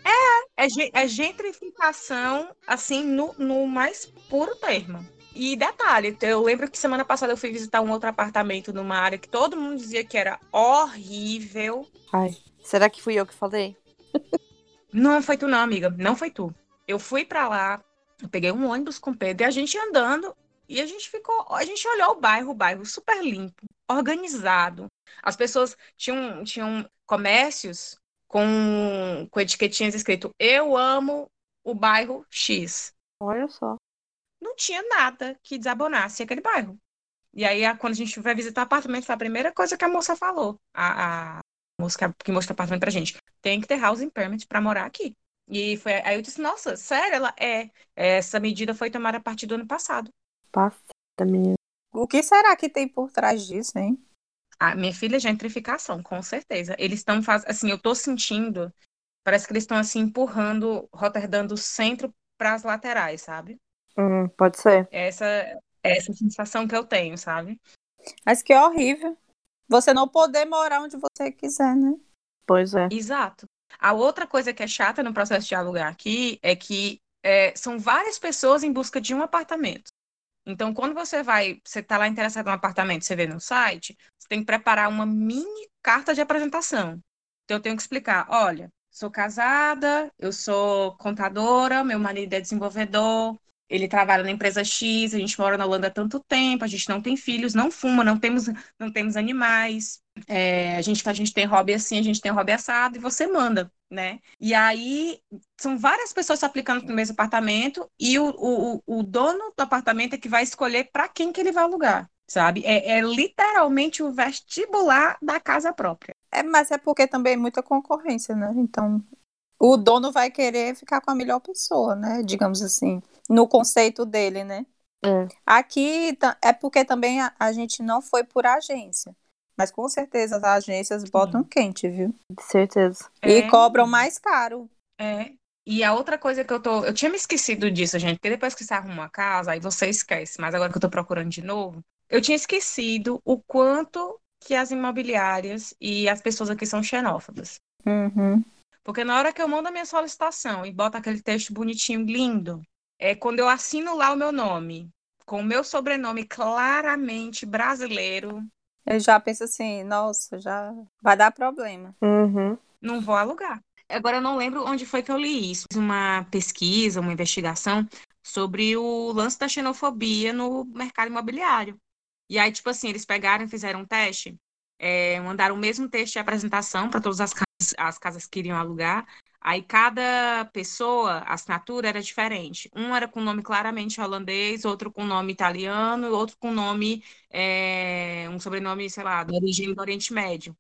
É, é, é gentrificação, assim, no, no mais puro termo. E detalhe, eu lembro que semana passada eu fui visitar um outro apartamento numa área que todo mundo dizia que era horrível. Ai, será que fui eu que falei? Não foi tu não, amiga, não foi tu. Eu fui para lá, eu peguei um ônibus com o Pedro e a gente andando e a gente ficou, a gente olhou o bairro, o bairro super limpo, organizado. As pessoas tinham, tinham comércios com, com etiquetinhas escrito Eu amo o bairro X. Olha só. Não tinha nada que desabonasse aquele bairro. E aí, quando a gente vai visitar o apartamento, foi a primeira coisa que a moça falou. A, a moça que mostrou o apartamento pra gente. Tem que ter housing permit para morar aqui. E foi, aí eu disse, nossa, sério? Ela é. Essa medida foi tomada a partir do ano passado. Passada, minha. O que será que tem por trás disso, hein? A minha filha, gentrificação, com certeza. Eles estão fazendo. Assim, eu tô sentindo. Parece que eles estão assim empurrando Rotterdam do centro para as laterais, sabe? Hum, pode ser. Essa, essa sensação que eu tenho, sabe? Mas que horrível. Você não poder morar onde você quiser, né? Pois é. Exato. A outra coisa que é chata no processo de alugar aqui é que é, são várias pessoas em busca de um apartamento. Então, quando você vai, você está lá interessado em um apartamento, você vê no site, você tem que preparar uma mini carta de apresentação. Então, eu tenho que explicar: olha, sou casada, eu sou contadora, meu marido é desenvolvedor, ele trabalha na empresa X, a gente mora na Holanda há tanto tempo, a gente não tem filhos, não fuma, não temos, não temos animais. É, a, gente, a gente tem hobby assim, a gente tem hobby assado, e você manda, né? E aí são várias pessoas se aplicando no mesmo apartamento, e o, o, o dono do apartamento é que vai escolher para quem que ele vai alugar, sabe? É, é literalmente o vestibular da casa própria. É, mas é porque também é muita concorrência, né? Então, o dono vai querer ficar com a melhor pessoa, né? Digamos assim no conceito dele, né? É. Aqui é porque também a, a, gente não foi por agência. Mas com certeza as agências botam quente, viu? De certeza. E é. cobram mais caro. É. E a outra coisa que eu tô. Eu tinha me esquecido disso, gente, porque depois que você arruma uma casa, aí você esquece. Mas agora que eu tô procurando de novo, eu tinha esquecido o quanto que as imobiliárias e as pessoas aqui são xenófobas. Uhum. Porque na hora que eu mando a minha solicitação e boto aquele texto bonitinho, lindo, é quando eu assino lá o meu nome, com o meu sobrenome claramente brasileiro, Eu já penso assim, nossa, já vai dar problema. Uhum. não vou alugar. Agora eu não lembro onde foi que eu li isso. Fiz uma pesquisa, uma investigação sobre o lance da xenofobia no mercado imobiliário. E aí, tipo assim, eles pegaram e fizeram um teste, é, mandaram o mesmo texto de apresentação para todas as casas, as casas que iriam alugar. Aí cada pessoa, a assinatura era diferente. Um era com nome claramente holandês, outro com nome italiano, outro com nome, é, um sobrenome, sei lá, de origem do Oriente Médio.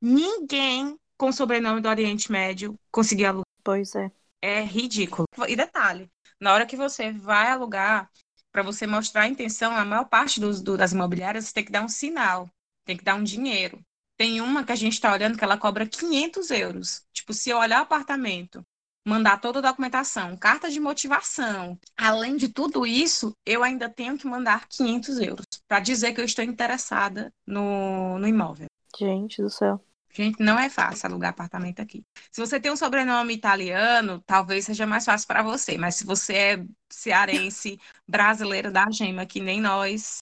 Ninguém com sobrenome do Oriente Médio conseguia alugar. Pois é. É ridículo. E detalhe, na hora que você vai alugar, para você mostrar a intenção, a maior parte dos, do- das imobiliárias você tem que dar um sinal, tem que dar um dinheiro. Tem uma que a gente está olhando que ela cobra 500 euros. Tipo, se eu olhar o apartamento, mandar toda a documentação, carta de motivação, além de tudo isso, eu ainda tenho que mandar 500 euros para dizer que eu estou interessada no, no imóvel. Gente do céu. Gente, não é fácil alugar apartamento aqui. Se você tem um sobrenome italiano, talvez seja mais fácil para você. Mas se você é cearense, brasileiro da gema, que nem nós,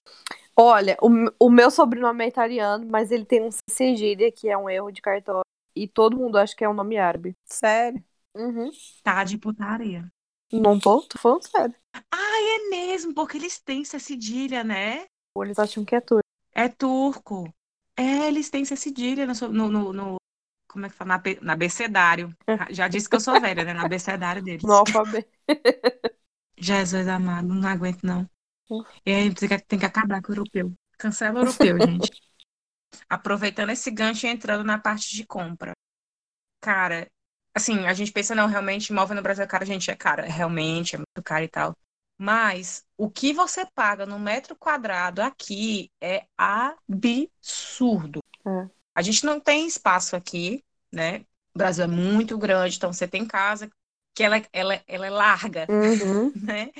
Olha, o, o meu sobrenome é italiano, mas ele tem um cedilha, que é um erro de cartório. E todo mundo acha que é um nome árabe. Sério? Uhum. tá de putaria. Não tô, tô falando sério. Ah, é mesmo, porque eles têm essa cedilha, né? Ou eles acham que é turco. É turco. É, eles têm essa cedilha no, no, no- no- como é que fala? Na, na abecedário. Já disse que eu sou velha, né? No abecedário deles. No alfabeto. Jesus amado, não aguento não. E aí tem que, acabar com o europeu. Cancela o europeu, gente. Aproveitando esse gancho e entrando na parte de compra. Cara, assim, a gente pensa, não, realmente, imóvel no Brasil é caro, gente, é caro. Realmente, é muito caro e tal. Mas o que você paga no metro quadrado aqui é absurdo. É. A gente não tem espaço aqui, né? O Brasil é muito grande, então você tem casa que ela, ela, ela é larga Uhum. né?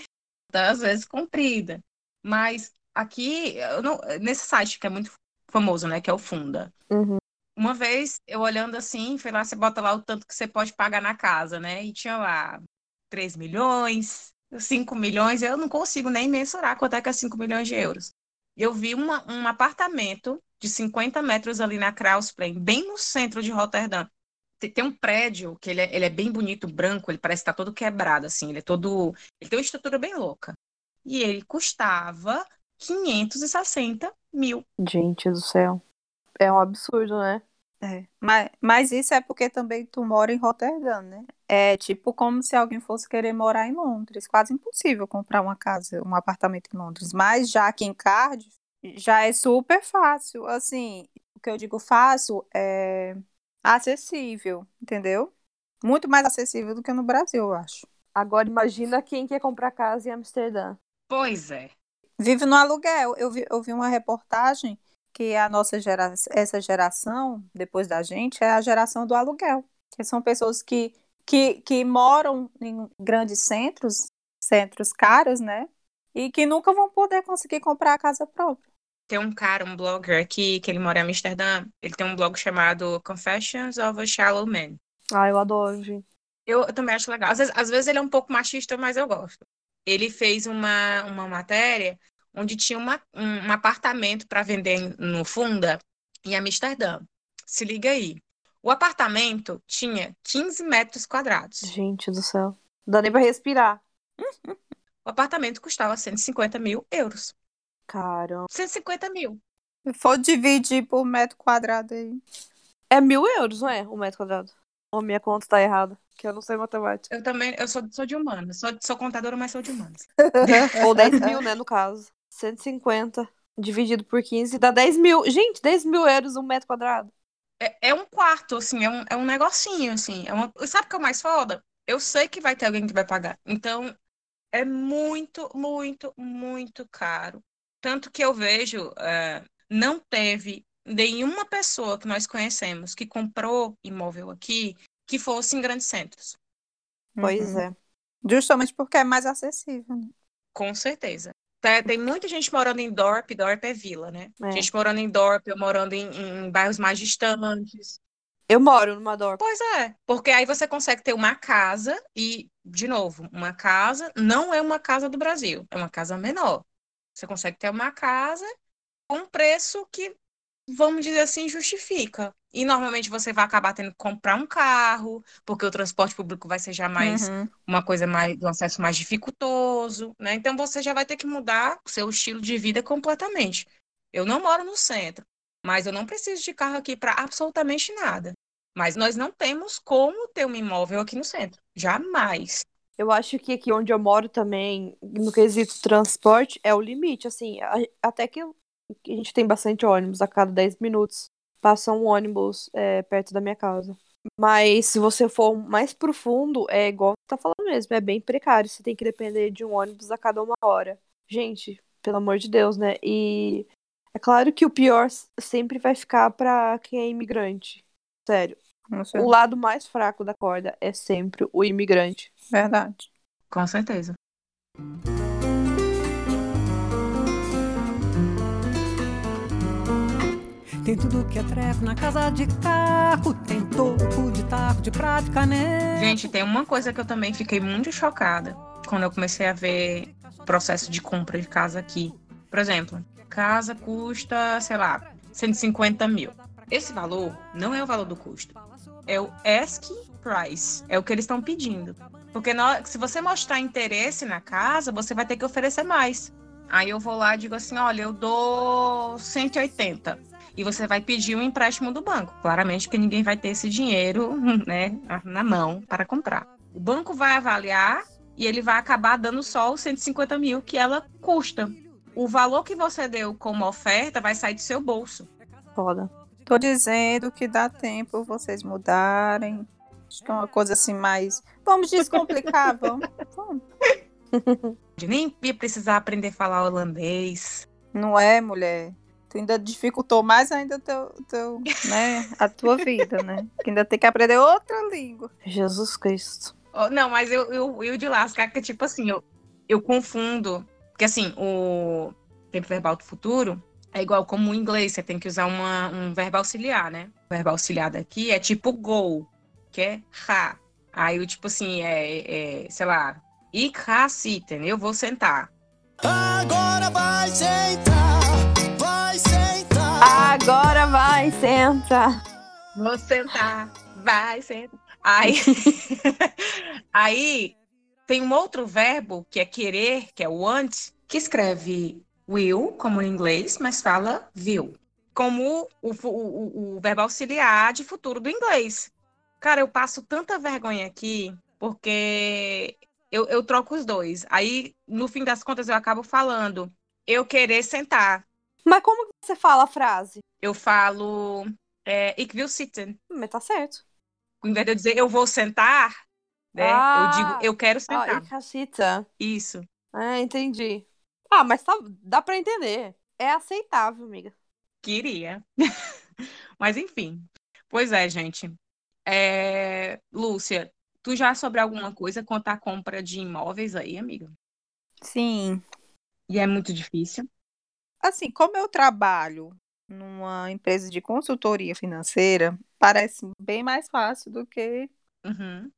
Então, às vezes comprida. Mas aqui, não- nesse site que é muito famoso, né? Que é o Funda. Uhum. Uma vez, eu olhando assim, foi lá, você bota lá o tanto que você pode pagar na casa, né? E tinha lá 3 milhões, 5 milhões, eu não consigo nem mensurar quanto é que é 5 milhões de euros. Eu vi uma, um apartamento de 50 metros ali na Krausplein, bem no centro de Roterdã. Tem, um prédio que ele é, ele é bem bonito, branco, ele parece estar todo quebrado, assim, ele é todo. Ele tem uma estrutura bem louca. E ele custava 560 mil. Gente do céu. É um absurdo, né? É. Mas, mas isso é porque também tu mora em Roterdã, né? É tipo como se alguém fosse querer morar em Londres. Quase impossível comprar uma casa, um apartamento em Londres. Mas já aqui em Cardiff, já é super fácil. Assim, o que eu digo fácil é acessível, entendeu? Muito mais acessível do que no Brasil, eu acho. Agora imagina quem quer comprar casa em Amsterdã. Pois é. Vive no aluguel. Eu vi, eu vi uma reportagem que a nossa gera, essa geração, depois da gente, é a geração do aluguel. Que são pessoas que, que, que moram em grandes centros, centros caros, né? E que nunca vão poder conseguir comprar a casa própria. Tem um cara, um blogger aqui, que ele mora em Amsterdã. Ele tem um blog chamado Confessions of a Shallow Man. Ah, eu adoro, gente. Eu, eu também acho legal. Às vezes, às vezes ele é um pouco machista, mas eu gosto. Ele fez uma, uma matéria onde tinha uma, um, um apartamento para vender no Funda, em Amsterdã. Se liga aí. O apartamento tinha 15 metros quadrados. Gente do céu. Não dá nem pra respirar. O apartamento custava 150 mil euros. Caramba. 150 mil. Se for dividir por metro quadrado aí. É mil euros, não é? Um metro quadrado. Ou minha conta tá errada. Que eu não sei matemática. Eu também, eu sou, sou de humanas. Sou, sou contadora, mas sou de humanas. Ou 10 mil, né, no caso. 150 dividido por 15 dá 10 mil. Gente, 10 mil euros um metro quadrado. É, é um quarto, assim, é um, é um negocinho, assim. É uma... Sabe o que é o mais foda? Eu sei que vai ter alguém que vai pagar. Então, é muito, muito, muito caro. Tanto que eu vejo, é, não teve nenhuma pessoa que nós conhecemos que comprou imóvel aqui que fosse em grandes centros. Pois Uhum. é. Justamente porque é mais acessível. né? Com certeza. Tá- Tem muita gente morando em Dorp, Dorp é vila, né? É. Gente morando em Dorp, ou morando em, em bairros mais distantes. Eu moro numa dorp. Pois é, porque aí você consegue ter uma casa e, de novo, uma casa não é uma casa do Brasil, é uma casa menor. Você consegue ter uma casa com um preço que, vamos dizer assim, justifica. E normalmente você vai acabar tendo que comprar um carro, porque o transporte público vai ser já mais Uhum. uma coisa mais, um acesso mais dificultoso, né? Então você já vai ter que mudar o seu estilo de vida completamente. Eu não moro no centro, mas eu não preciso de carro aqui para absolutamente nada. Mas nós não temos como ter um imóvel aqui no centro. Jamais. Eu acho que aqui onde eu moro também, no quesito transporte, é o limite. Assim, a- até que eu- a gente tem bastante ônibus a cada 10 minutos. Passa um ônibus é, perto da minha casa. Mas se você for mais profundo, é igual você tá falando mesmo, é bem precário. Você tem que depender de um ônibus a cada uma hora. Gente, pelo amor de Deus, né? E é claro que o pior sempre vai ficar pra quem é imigrante. Sério. O lado mais fraco da corda é sempre o imigrante. Verdade. Com certeza. Tem tudo que é treco na casa de carro, tem topo de taco de prata e canela. Gente, tem uma coisa que eu também fiquei muito chocada quando eu comecei a ver o processo de compra de casa aqui. Por exemplo, casa custa, sei lá, 150 mil. Esse valor não é o valor do custo. É o asking price. É o que eles estão pedindo. Porque se você mostrar interesse na casa, você vai ter que oferecer mais. Aí eu vou lá e digo assim: olha, eu dou 180. E você vai pedir um empréstimo do banco. Claramente que ninguém vai ter esse dinheiro né, na mão para comprar. O banco vai avaliar e ele vai acabar dando só os 150 mil que ela custa. O valor que você deu como oferta vai sair do seu bolso. Foda. Tô dizendo que dá tempo vocês mudarem. Acho que é uma coisa assim mais. Vamos descomplicar, vamos. vamos. De nem ia precisar aprender a falar holandês. Não é, mulher? Tu ainda dificultou mais ainda teu, teu, né, a tua vida, né? Que ainda tem que aprender outra língua. Jesus Cristo. Oh, Não, mas eu, eu, eu de lascar, que tipo assim, eu, eu confundo. Porque assim, o tempo verbal do futuro é igual como o inglês, você tem que usar uma, um verbo auxiliar, né? O verbo auxiliar daqui é tipo go, que é ha. Aí o tipo assim, é, é sei lá, ik ha sitten, eu vou sentar. Agora vai sentar, vai sentar. Agora vai, senta. Vou sentar, vai sentar. Aí, aí tem um outro verbo que é querer, que é want, que escreve will, como em inglês, mas fala will. Como o, o, o, verbo auxiliar de futuro do inglês. Cara, eu passo tanta vergonha aqui, porque eu, eu troco os dois. Aí, no fim das contas, eu acabo falando eu querer sentar. Mas como que você fala a frase? Eu falo é, ik wil zitten. Mas tá certo. Em vez de eu dizer eu vou sentar, né? Ah. eu digo eu quero Ah, sentar. e cacita. Isso. Ah, entendi. Ah, mas tá, dá pra entender. É aceitável, amiga. Queria. Mas enfim. Pois é, gente. É, Lúcia, tu já sobre alguma coisa quanto à compra de imóveis aí, amiga? Sim. E é muito difícil. Assim, como eu trabalho numa empresa de consultoria financeira, parece bem mais fácil do que, Uhum.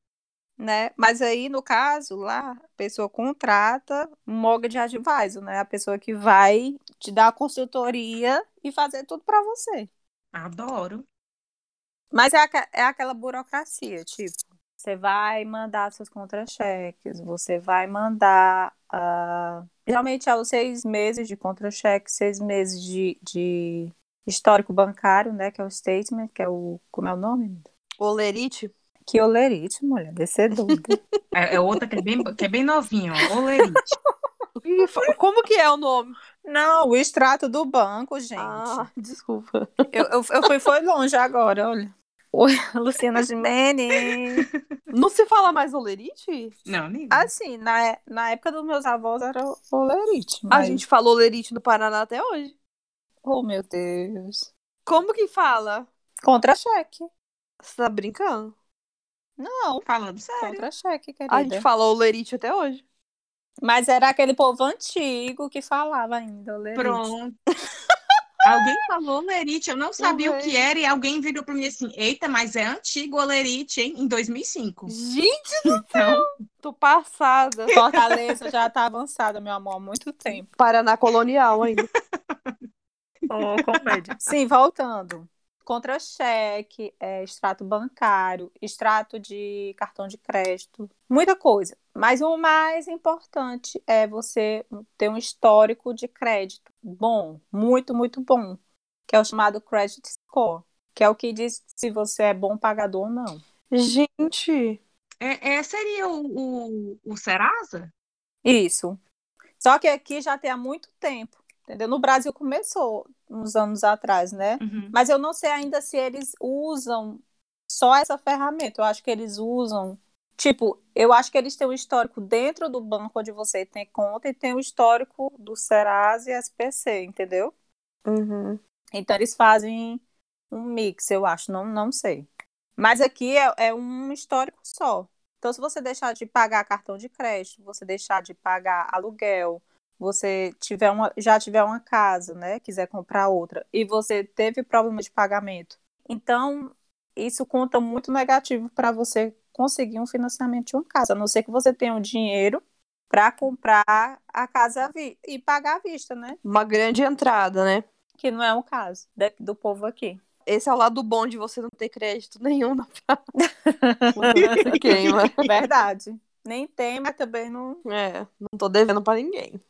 Né? Mas aí, no caso, lá, a pessoa contrata um mortgage advisor, né? A pessoa que vai te dar a consultoria e fazer tudo para você. Adoro. Mas é, é aquela burocracia, tipo, você vai mandar seus contra-cheques, você vai mandar. ah, geralmente é os seis meses de contra-cheque, seis meses de, de histórico bancário, né? Que é o statement, que é o. Como é o nome? Olerite? Que olerite, mulher, dúvida. É, é outra que é bem, que é bem novinha, ó. Olerite. Como que é o nome? Não, o extrato do banco, gente. Ah, desculpa. Eu, eu, eu fui foi longe agora, olha. Oi, Luciana Gimenez. Não se fala mais olerite? Não, amiga. Assim, na, na época dos meus avós era olerite. A Mas... gente falou olerite no Paraná até hoje. Oh, meu Deus. Como que fala? Contra-cheque. Você tá brincando? Não, Falando sério. contra-cheque, querida. A gente falou o lerite até hoje. Mas era aquele povo antigo que falava ainda, o lerite. Pronto. Alguém falou lerite, eu não sabia o que era, e alguém virou para mim assim: eita, mas é antigo o lerite, hein? Em 2005. Gente, Então, tô passada. Fortaleza já tá avançada, meu amor, há muito tempo. Paraná colonial ainda. Oh, comédia. Sim, voltando. Contra-cheque, é, extrato bancário, extrato de cartão de crédito, muita coisa. Mas o mais importante é você ter um histórico de crédito bom, muito, muito bom, que é o chamado credit score, que é o que diz se você é bom pagador ou não. Gente, é, é- seria o, o, o Serasa? Isso. Só que aqui já tem há muito tempo, entendeu? No Brasil começou uns anos atrás, né? Uhum. Mas eu não sei ainda se eles usam só essa ferramenta. Eu acho que eles usam. Tipo, eu acho que eles têm um histórico dentro do banco onde você tem conta e tem o histórico do Serasa e SPC, entendeu? uhum. Então eles fazem um mix, eu acho, não, não sei. Mas aqui é, é um histórico só. Então, se você deixar de pagar cartão de crédito, você deixar de pagar aluguel, você tiver uma, já tiver uma casa, né, quiser comprar outra, e você teve problema de pagamento, então isso conta muito negativo para você conseguir um financiamento de uma casa, a não ser que você tenha o dinheiro para comprar a casa e pagar à vista, né? Uma grande entrada, né? Que não é o caso do povo aqui. Esse é o lado bom de você não ter crédito nenhum na queima. Verdade. Nem tem, mas também não. É, não tô devendo pra ninguém.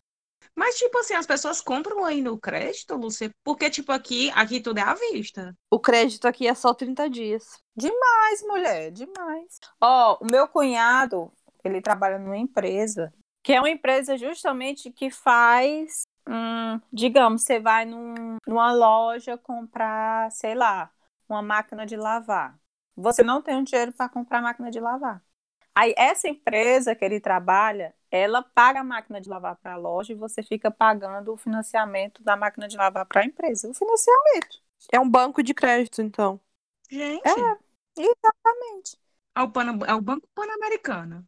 Mas, tipo assim, as pessoas compram aí no crédito, Lúcia? Porque, tipo, aqui, aqui tudo é à vista. O crédito aqui é só 30 dias. Demais, mulher, demais. Ó, o meu cunhado, ele trabalha numa empresa, que é uma empresa justamente que faz, hum, digamos, você vai num- numa loja comprar, sei lá, uma máquina de lavar. Você não tem o dinheiro para comprar máquina de lavar. Aí essa empresa que ele trabalha, ela paga a máquina de lavar para a loja e você fica pagando o financiamento da máquina de lavar para a empresa. O financiamento. É um banco de crédito, então. Gente, É. Exatamente. é o, Pana- é o Banco Pan-Americano.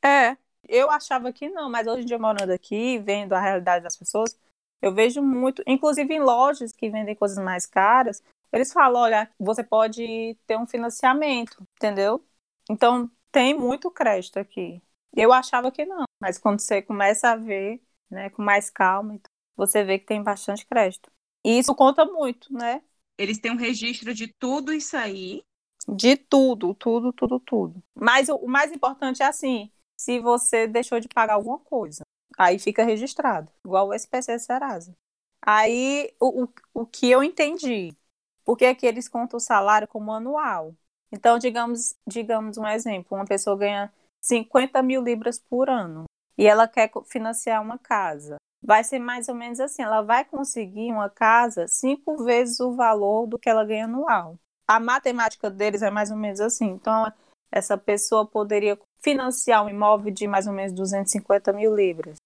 É. Eu achava que não, mas hoje em dia morando aqui, vendo a realidade das pessoas, eu vejo muito, inclusive em lojas que vendem coisas mais caras, eles falam, olha, você pode ter um financiamento, entendeu? Então tem muito crédito aqui. Eu achava que não, mas quando você começa a ver, né, com mais calma, então, você vê que tem bastante crédito. E isso conta muito, né? Eles têm um registro de tudo isso aí. De tudo, tudo, tudo, tudo. Mas o, mais importante é assim, se você deixou de pagar alguma coisa, aí fica registrado, igual o SPC Serasa. Aí, o, o, o que eu entendi, porque aqui eles contam o salário como anual. Então, digamos, digamos um exemplo, uma pessoa ganha 50 mil libras por ano e ela quer financiar uma casa. Vai ser mais ou menos assim, ela vai conseguir uma casa cinco vezes o valor do que ela ganha anual a matemática deles é mais ou menos assim. Então, essa pessoa poderia financiar um imóvel de mais ou menos 250 mil libras.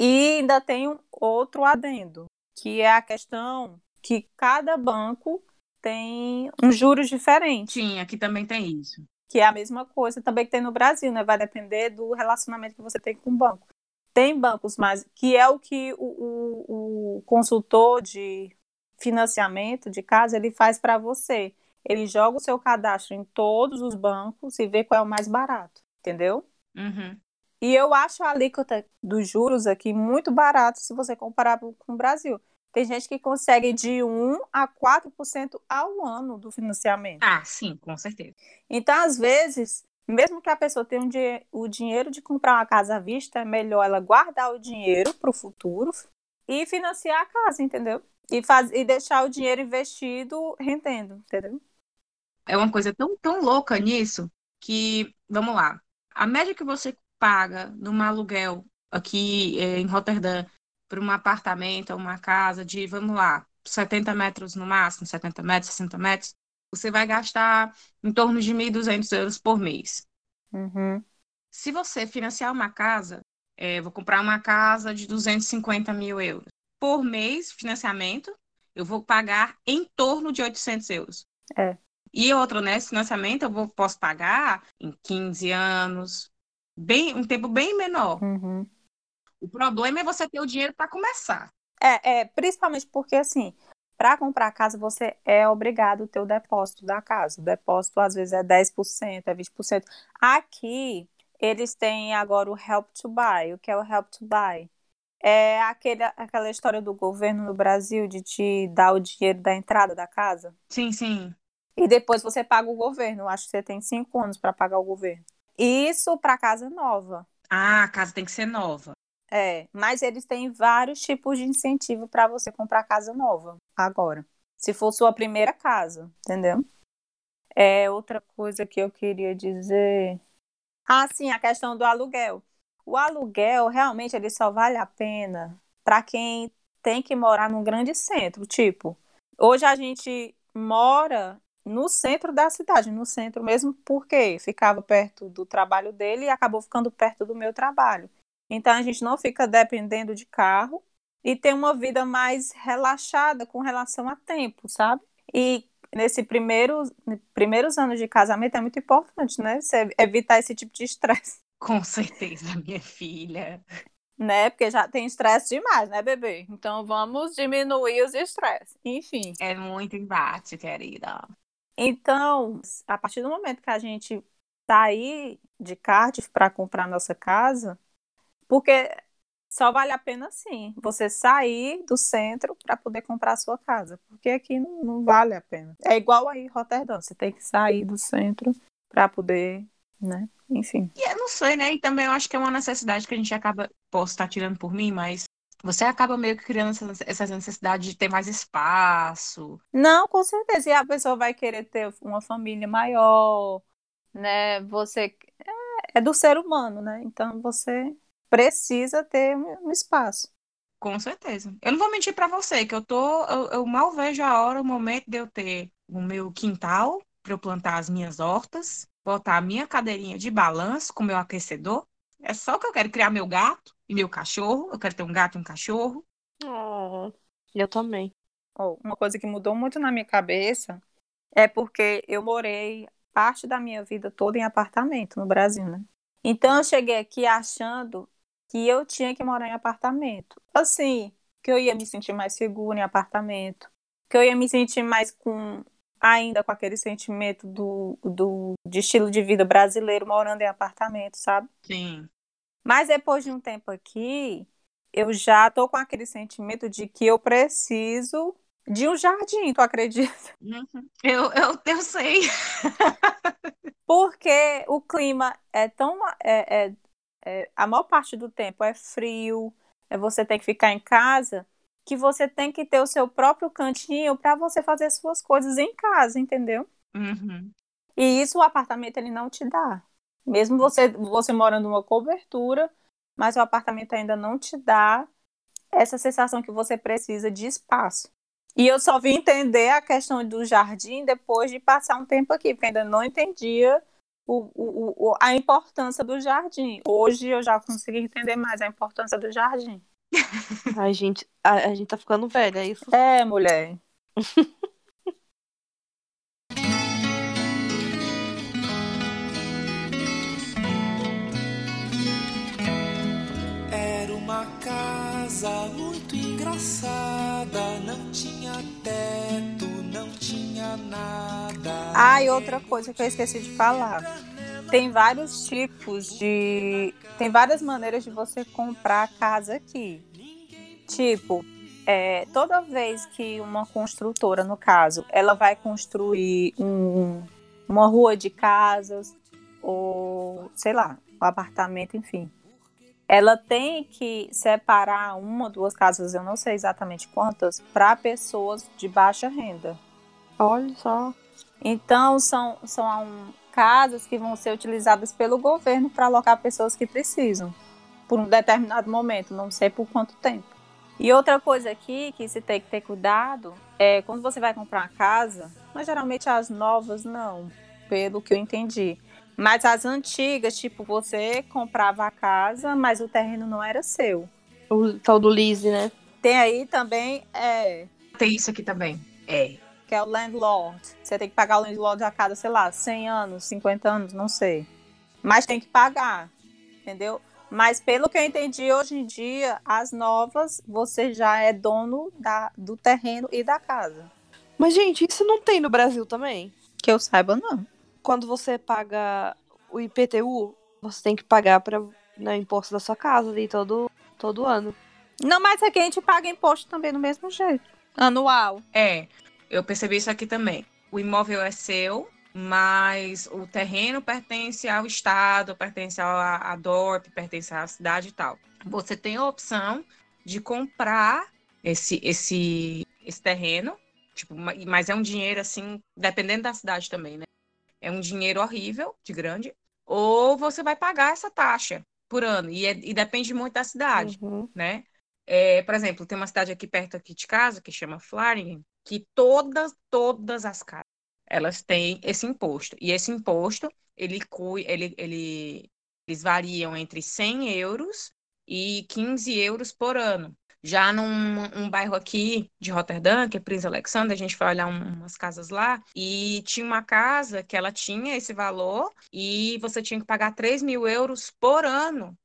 E ainda tem um outro adendo, que é a questão que cada banco tem um juros diferente, Sim, aqui também tem isso. Que é a mesma coisa também que tem no Brasil, né? Vai depender do relacionamento que você tem com o banco. Tem bancos mais, que é o que o, o, o consultor de financiamento de casa ele faz para você. Ele joga o seu cadastro em todos os bancos e vê qual é o mais barato, entendeu? Uhum. E eu acho a alíquota dos juros aqui muito barato se você comparar com o Brasil. Tem gente que consegue de 1 a 4% ao ano do financiamento. Ah, sim, com certeza. Então, às vezes, mesmo que a pessoa tenha um dinhe- o dinheiro de comprar uma casa à vista, é melhor ela guardar o dinheiro para o futuro e financiar a casa, entendeu? E, faz, e deixar o dinheiro investido rendendo, entendeu? É uma coisa tão, tão louca nisso que, vamos lá, a média que você paga num aluguel aqui eh, em Roterdã para um apartamento ou uma casa de, vamos lá, 70 metros no máximo, 70 metros, 60 metros, você vai gastar em torno de 1.200 euros por mês. Uhum. Se você financiar uma casa, eh, vou comprar uma casa de 250 mil euros. Por mês, financiamento, eu vou pagar em torno de 800 euros. É. E outro, né? Esse financiamento eu vou, posso pagar em 15 anos, bem, um tempo bem menor. Uhum. O problema é você ter o dinheiro para começar. É, é, principalmente porque assim, para comprar a casa você é obrigado a ter o depósito da casa. O depósito às vezes é 10%, é 20%. Aqui eles têm agora o Help to Buy. O que é o Help to Buy? É aquele, aquela história do governo no Brasil de te dar o dinheiro da entrada da casa. Sim, sim. E depois você paga o governo. Acho que você tem cinco anos para pagar o governo. Isso para casa nova. Ah, a casa tem que ser nova. É, mas eles têm vários tipos de incentivo para você comprar casa nova agora. Se for sua primeira casa, entendeu? É outra coisa que eu queria dizer. Ah, sim, a questão do aluguel. O aluguel realmente ele só vale a pena para quem tem que morar num grande centro. Tipo, hoje a gente mora no centro da cidade, no centro mesmo, porque ficava perto do trabalho dele e acabou ficando perto do meu trabalho. Então a gente não fica dependendo de carro e tem uma vida mais relaxada com relação a tempo, sabe? E nesse primeiro, primeiros anos de casamento é muito importante, né? Você evitar esse tipo de estresse. Com certeza, minha filha. Né? Porque já tem estresse demais, né, bebê? Então vamos diminuir os estresses. Enfim. É muito embate, querida. Então, a partir do momento que a gente sair de Cardiff para comprar nossa casa, porque só vale a pena sim você sair do centro para poder comprar a sua casa, porque aqui não, não, vale a pena. É igual aí Roterdã, você tem que sair do centro para poder, né? Enfim. E eu não sei, né? E também eu acho que é uma necessidade que a gente acaba, posso estar tirando por mim, mas você acaba meio que criando essa necessidade de ter mais espaço. Não, com certeza. E a pessoa vai querer ter uma família maior, né? Você é, é do ser humano, né? Então você precisa ter um espaço. Com certeza. Eu não vou mentir para você que eu tô, eu, eu, mal vejo a hora, o momento de eu ter o meu quintal para eu plantar as minhas hortas, botar a minha cadeirinha de balanço com meu aquecedor. É só que eu quero criar meu gato e meu cachorro. Eu quero ter um gato e um cachorro. Oh, eu também. Oh, uma coisa que mudou muito na minha cabeça é porque eu morei parte da minha vida toda em apartamento no Brasil, né? Então eu cheguei aqui achando que eu tinha que morar em apartamento. Assim, que eu ia me sentir mais segura em apartamento, que eu ia me sentir mais com ainda com aquele sentimento do, do de estilo de vida brasileiro morando em apartamento, sabe? Sim. Mas depois de um tempo aqui, eu já tô com aquele sentimento de que eu preciso de um jardim, tu acredita? Uhum. Eu, eu, eu sei. Porque o clima é tão. É, é, é, a maior parte do tempo é frio, é você tem que ficar em casa, que você tem que ter o seu próprio cantinho para você fazer suas coisas em casa, entendeu? Uhum. E isso o apartamento ele não te dá. Mesmo você, você morando numa cobertura, mas o apartamento ainda não te dá essa sensação que você precisa de espaço. E eu só vim entender a questão do jardim depois de passar um tempo aqui, porque ainda não entendia o, o, o, a importância do jardim. Hoje eu já consegui entender mais a importância do jardim. Ai, gente, a, a gente tá ficando velha, é isso? É, mulher. Era uma casa muito engraçada, não tinha teto, não tinha nada. Ah, e outra coisa que eu esqueci de falar. Tem vários tipos de. Tem várias maneiras de você comprar casa aqui. Tipo, é, toda vez que uma construtora, no caso, ela vai construir um, uma rua de casas, ou sei lá, um apartamento, enfim. Ela tem que separar uma, duas casas, eu não sei exatamente quantas, para pessoas de baixa renda. Olha só. Então, são, são casas que vão ser utilizadas pelo governo para alocar pessoas que precisam, por um determinado momento, não sei por quanto tempo. E outra coisa aqui que se tem que ter cuidado é quando você vai comprar uma casa, mas geralmente as novas não, pelo que eu entendi. Mas as antigas, tipo, você comprava a casa, mas o terreno não era seu. O tal do lease, né? Tem aí também, é. Tem isso aqui também. É. que é o landlord. Você tem que pagar o landlord a cada, sei lá, 100 anos, 50 anos, não sei. Mas tem que pagar, entendeu? Mas pelo que eu entendi, hoje em dia, as novas, você já é dono da, do terreno e da casa. Mas, gente, isso não tem no Brasil também? Que eu saiba, não. Quando você paga o IPTU, você tem que pagar para né, imposto da sua casa ali todo, todo ano. Não, mas aqui a gente paga imposto também do mesmo jeito. Anual. É, eu percebi isso aqui também. O imóvel é seu, mas o terreno pertence ao Estado, pertence à, à DORP, pertence à cidade e tal. Você tem a opção de comprar esse, esse, esse terreno, tipo, ma- mas é um dinheiro assim, dependendo da cidade também, né? É um dinheiro horrível, de grande, ou você vai pagar essa taxa por ano, e, é- e depende muito da cidade Uhum. né? É, por exemplo, tem uma cidade aqui perto aqui de casa que chama Flaringen, que todas, todas as casas, elas têm esse imposto. E esse imposto, ele, ele, ele, eles variam entre 100 euros e 15 euros por ano. Já num um bairro aqui de Roterdã, que é Prince Alexander, a gente foi olhar um- umas casas lá, e tinha uma casa que ela tinha esse valor, e você tinha que pagar 3 mil euros por ano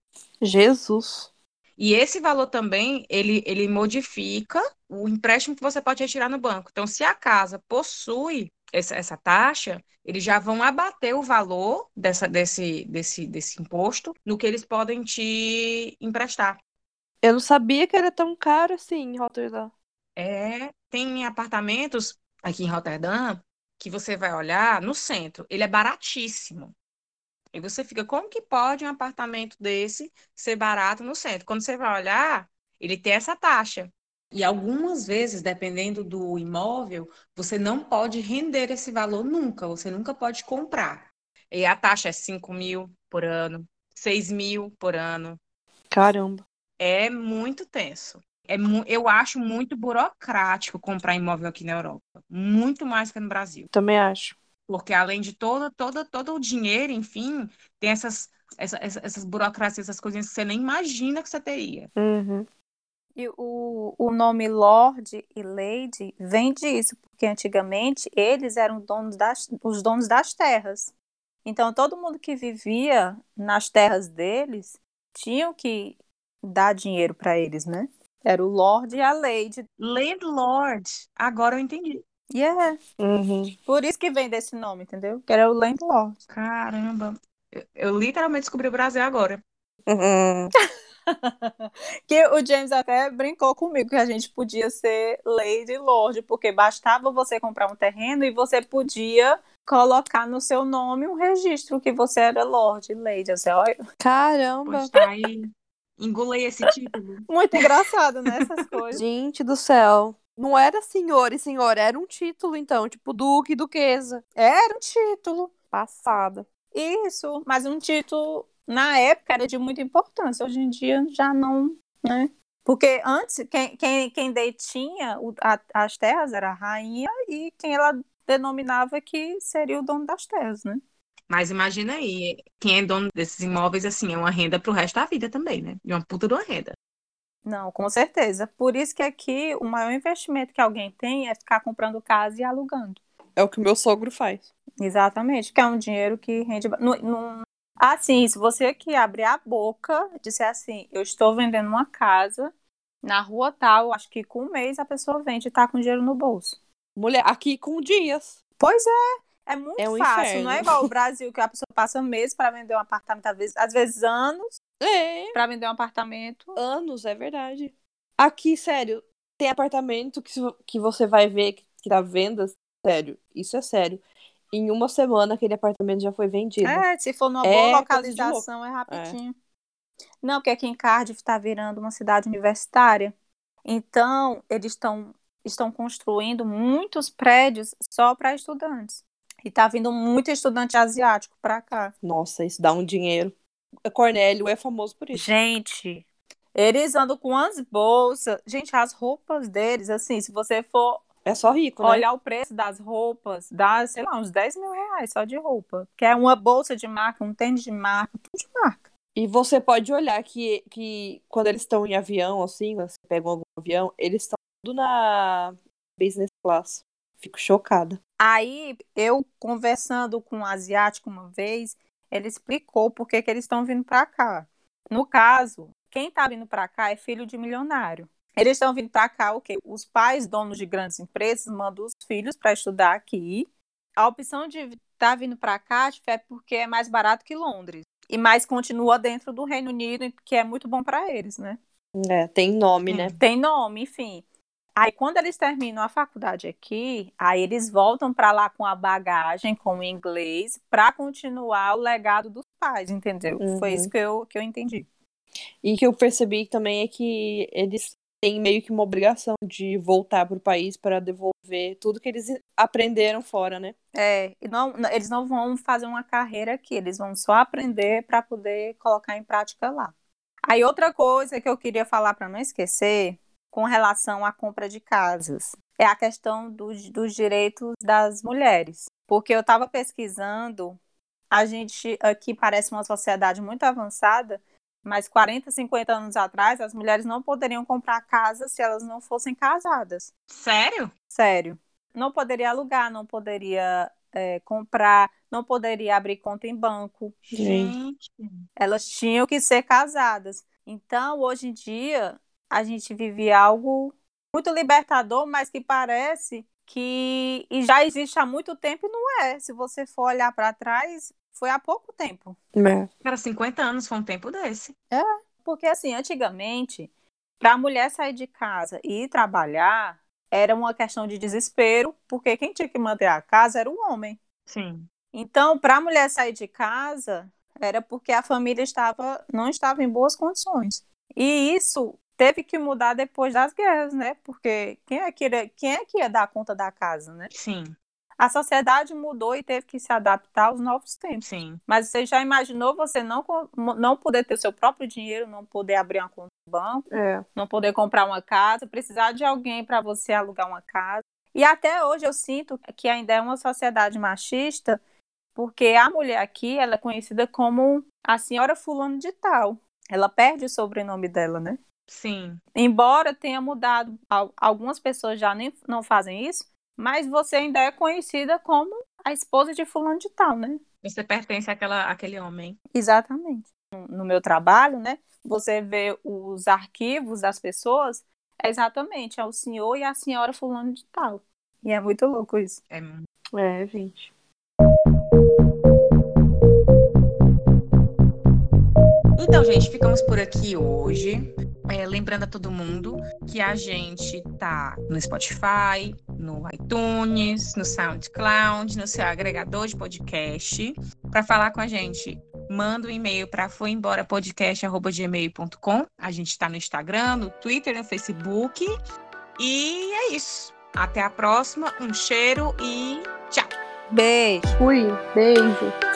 Jesus. E esse valor também, ele, ele modifica o empréstimo que você pode retirar no banco. Então, se a casa possui essa, essa taxa, eles já vão abater o valor dessa, desse, desse, desse imposto no que eles podem te emprestar. Eu não sabia que era tão caro assim em Rotterdam. É, tem apartamentos aqui em Roterdã que você vai olhar no centro, ele é baratíssimo. E você fica, como que pode um apartamento desse ser barato no centro? Quando você vai olhar, ele tem essa taxa. E algumas vezes, dependendo do imóvel, você não pode render esse valor nunca, você nunca pode comprar. E a taxa é 5 mil por ano, 6 mil por ano. Caramba. É muito tenso. É mu- eu acho muito burocrático comprar imóvel aqui na Europa. Muito mais que no Brasil. Também acho. Porque além de todo, todo, todo o dinheiro, enfim, tem essas, essa- essa- essas burocracias, essas coisinhas que você nem imagina que você teria. Uhum. E o, o nome Lord e Lady vem disso, porque antigamente eles eram donos das, os donos das terras. Então todo mundo que vivia nas terras deles tinham que dar dinheiro para eles, né? Era o Lord e a Lady. Landlord. Agora eu entendi. É Uhum. por isso que vem desse nome, entendeu? Que era o Landlord. Caramba. Eu, eu literalmente descobri o Brasil agora. Uhum. Que o James até brincou comigo que a gente podia ser Lady Lord, porque bastava você comprar um terreno e você podia colocar no seu nome um registro que você era Lord e Lady. Assim, olha, Caramba. Pois tá aí. Engolei esse título. muito engraçado, né? Essas coisas. Gente do céu. Não era senhor e senhora, era um título, então. Tipo, duque e duquesa. Era um título. Passada. Isso, mas um título na época era de muita importância. Hoje em dia já não, né? Porque antes, quem, quem, quem detinha o- a- as terras era a rainha e quem ela denominava que seria o dono das terras, né? Mas imagina aí, quem é dono desses imóveis, assim, é uma renda pro resto da vida também, né? De uma puta de uma renda. Não, com certeza. Por isso que aqui o maior investimento que alguém tem é ficar comprando casa e alugando. É o que meu sogro faz. Exatamente, que é um dinheiro que rende. Não, não... Assim, se você aqui abrir a boca e disser assim, eu estou vendendo uma casa na rua tal, acho que com um mês a pessoa vende e tá com dinheiro no bolso. Mulher, aqui com dias. Pois é. É muito É um fácil, inferno. não é igual o Brasil, que a pessoa passa meses para vender um apartamento, às vezes, às vezes anos É. para vender um apartamento. Anos, é verdade. Aqui, sério, tem apartamento que, que você vai ver que, que tá à venda. Sério, isso é sério. Em uma semana aquele apartamento já foi vendido. É, se for numa É boa localização, é rapidinho. Não, porque aqui em Cardiff está virando uma cidade universitária. Então, eles estão estão construindo muitos prédios só para estudantes. E tá vindo muito estudante asiático para cá. Nossa, isso dá um dinheiro. Cornélio é famoso por isso. Gente, eles andam com as bolsas. Gente, as roupas deles, assim, se você for É só rico, né? olhar o preço das roupas, dá, sei lá, uns 10 mil reais só de roupa. Que é uma bolsa de marca, um tênis de marca, tudo de marca. E você pode olhar que, que quando eles estão em avião, assim, quando você pega algum avião, eles estão tudo na business class. Fico chocada. Aí, eu conversando com um asiático uma vez, ele explicou por que, que eles estão vindo para cá. No caso, quem está vindo para cá é filho de milionário. Eles estão vindo para cá o quê? Os pais, donos de grandes empresas, mandam os filhos para estudar aqui. A opção de estar tá vindo para cá é porque é mais barato que Londres. E mais continua dentro do Reino Unido, que é muito bom para eles, né? É, tem nome, né? Tem nome, enfim. Aí quando eles terminam a faculdade aqui, aí eles voltam para lá com a bagagem, com o inglês, para continuar o legado dos pais, entendeu? Uhum. Foi isso que eu, que eu entendi. E que eu percebi também é que eles têm meio que uma obrigação de voltar para o país para devolver tudo que eles aprenderam fora, né? É, não, eles não vão fazer uma carreira aqui, eles vão só aprender para poder colocar em prática lá. Aí outra coisa que eu queria falar para não esquecer, com relação à compra de casas, é a questão dos, dos direitos das mulheres. Porque eu estava pesquisando, a gente aqui parece uma sociedade muito avançada, mas 40, 50 anos atrás, as mulheres não poderiam comprar casa se elas não fossem casadas. Sério? Sério. Não poderia alugar, não poderia é, comprar, não poderia abrir conta em banco. Gente. Elas tinham que ser casadas. Então, hoje em dia, a gente vive algo muito libertador, mas que parece que e já existe há muito tempo e não é. Se você for olhar para trás, foi há pouco tempo. É. Cara, 50 anos foi um tempo desse. É, porque assim, antigamente, para a mulher sair de casa e ir trabalhar, era uma questão de desespero, porque quem tinha que manter a casa era o homem. Sim. Então, para a mulher sair de casa, era porque a família estava não estava em boas condições. E isso teve que mudar depois das guerras, né? Porque quem é que ia, quem é que ia dar conta da casa, né? Sim. A sociedade mudou e teve que se adaptar aos novos tempos. Sim. Mas você já imaginou você não, não poder ter seu próprio dinheiro, não poder abrir uma conta no banco, É. não poder comprar uma casa, precisar de alguém para você alugar uma casa. E até hoje eu sinto que ainda é uma sociedade machista, porque a mulher aqui ela é conhecida como a senhora fulano de tal. Ela perde o sobrenome dela, né? Sim. Embora tenha mudado, al- algumas pessoas já nem não fazem isso, mas você ainda é conhecida como a esposa de fulano de tal, né? Você pertence àquela, àquele homem. Exatamente. No, no meu trabalho, né? Você vê os arquivos das pessoas, é exatamente, é o senhor e a senhora fulano de tal. E é muito louco isso. É É, gente. Então, gente, ficamos por aqui hoje. É, lembrando a todo mundo que a gente tá no Spotify, no iTunes, no SoundCloud, no seu agregador de podcast. Para falar com a gente, manda um e-mail para foemborapodcast.gmail.com. A gente está no Instagram, no Twitter, no Facebook. E é isso. Até a próxima. Um cheiro e tchau. Beijo. Fui. Beijo.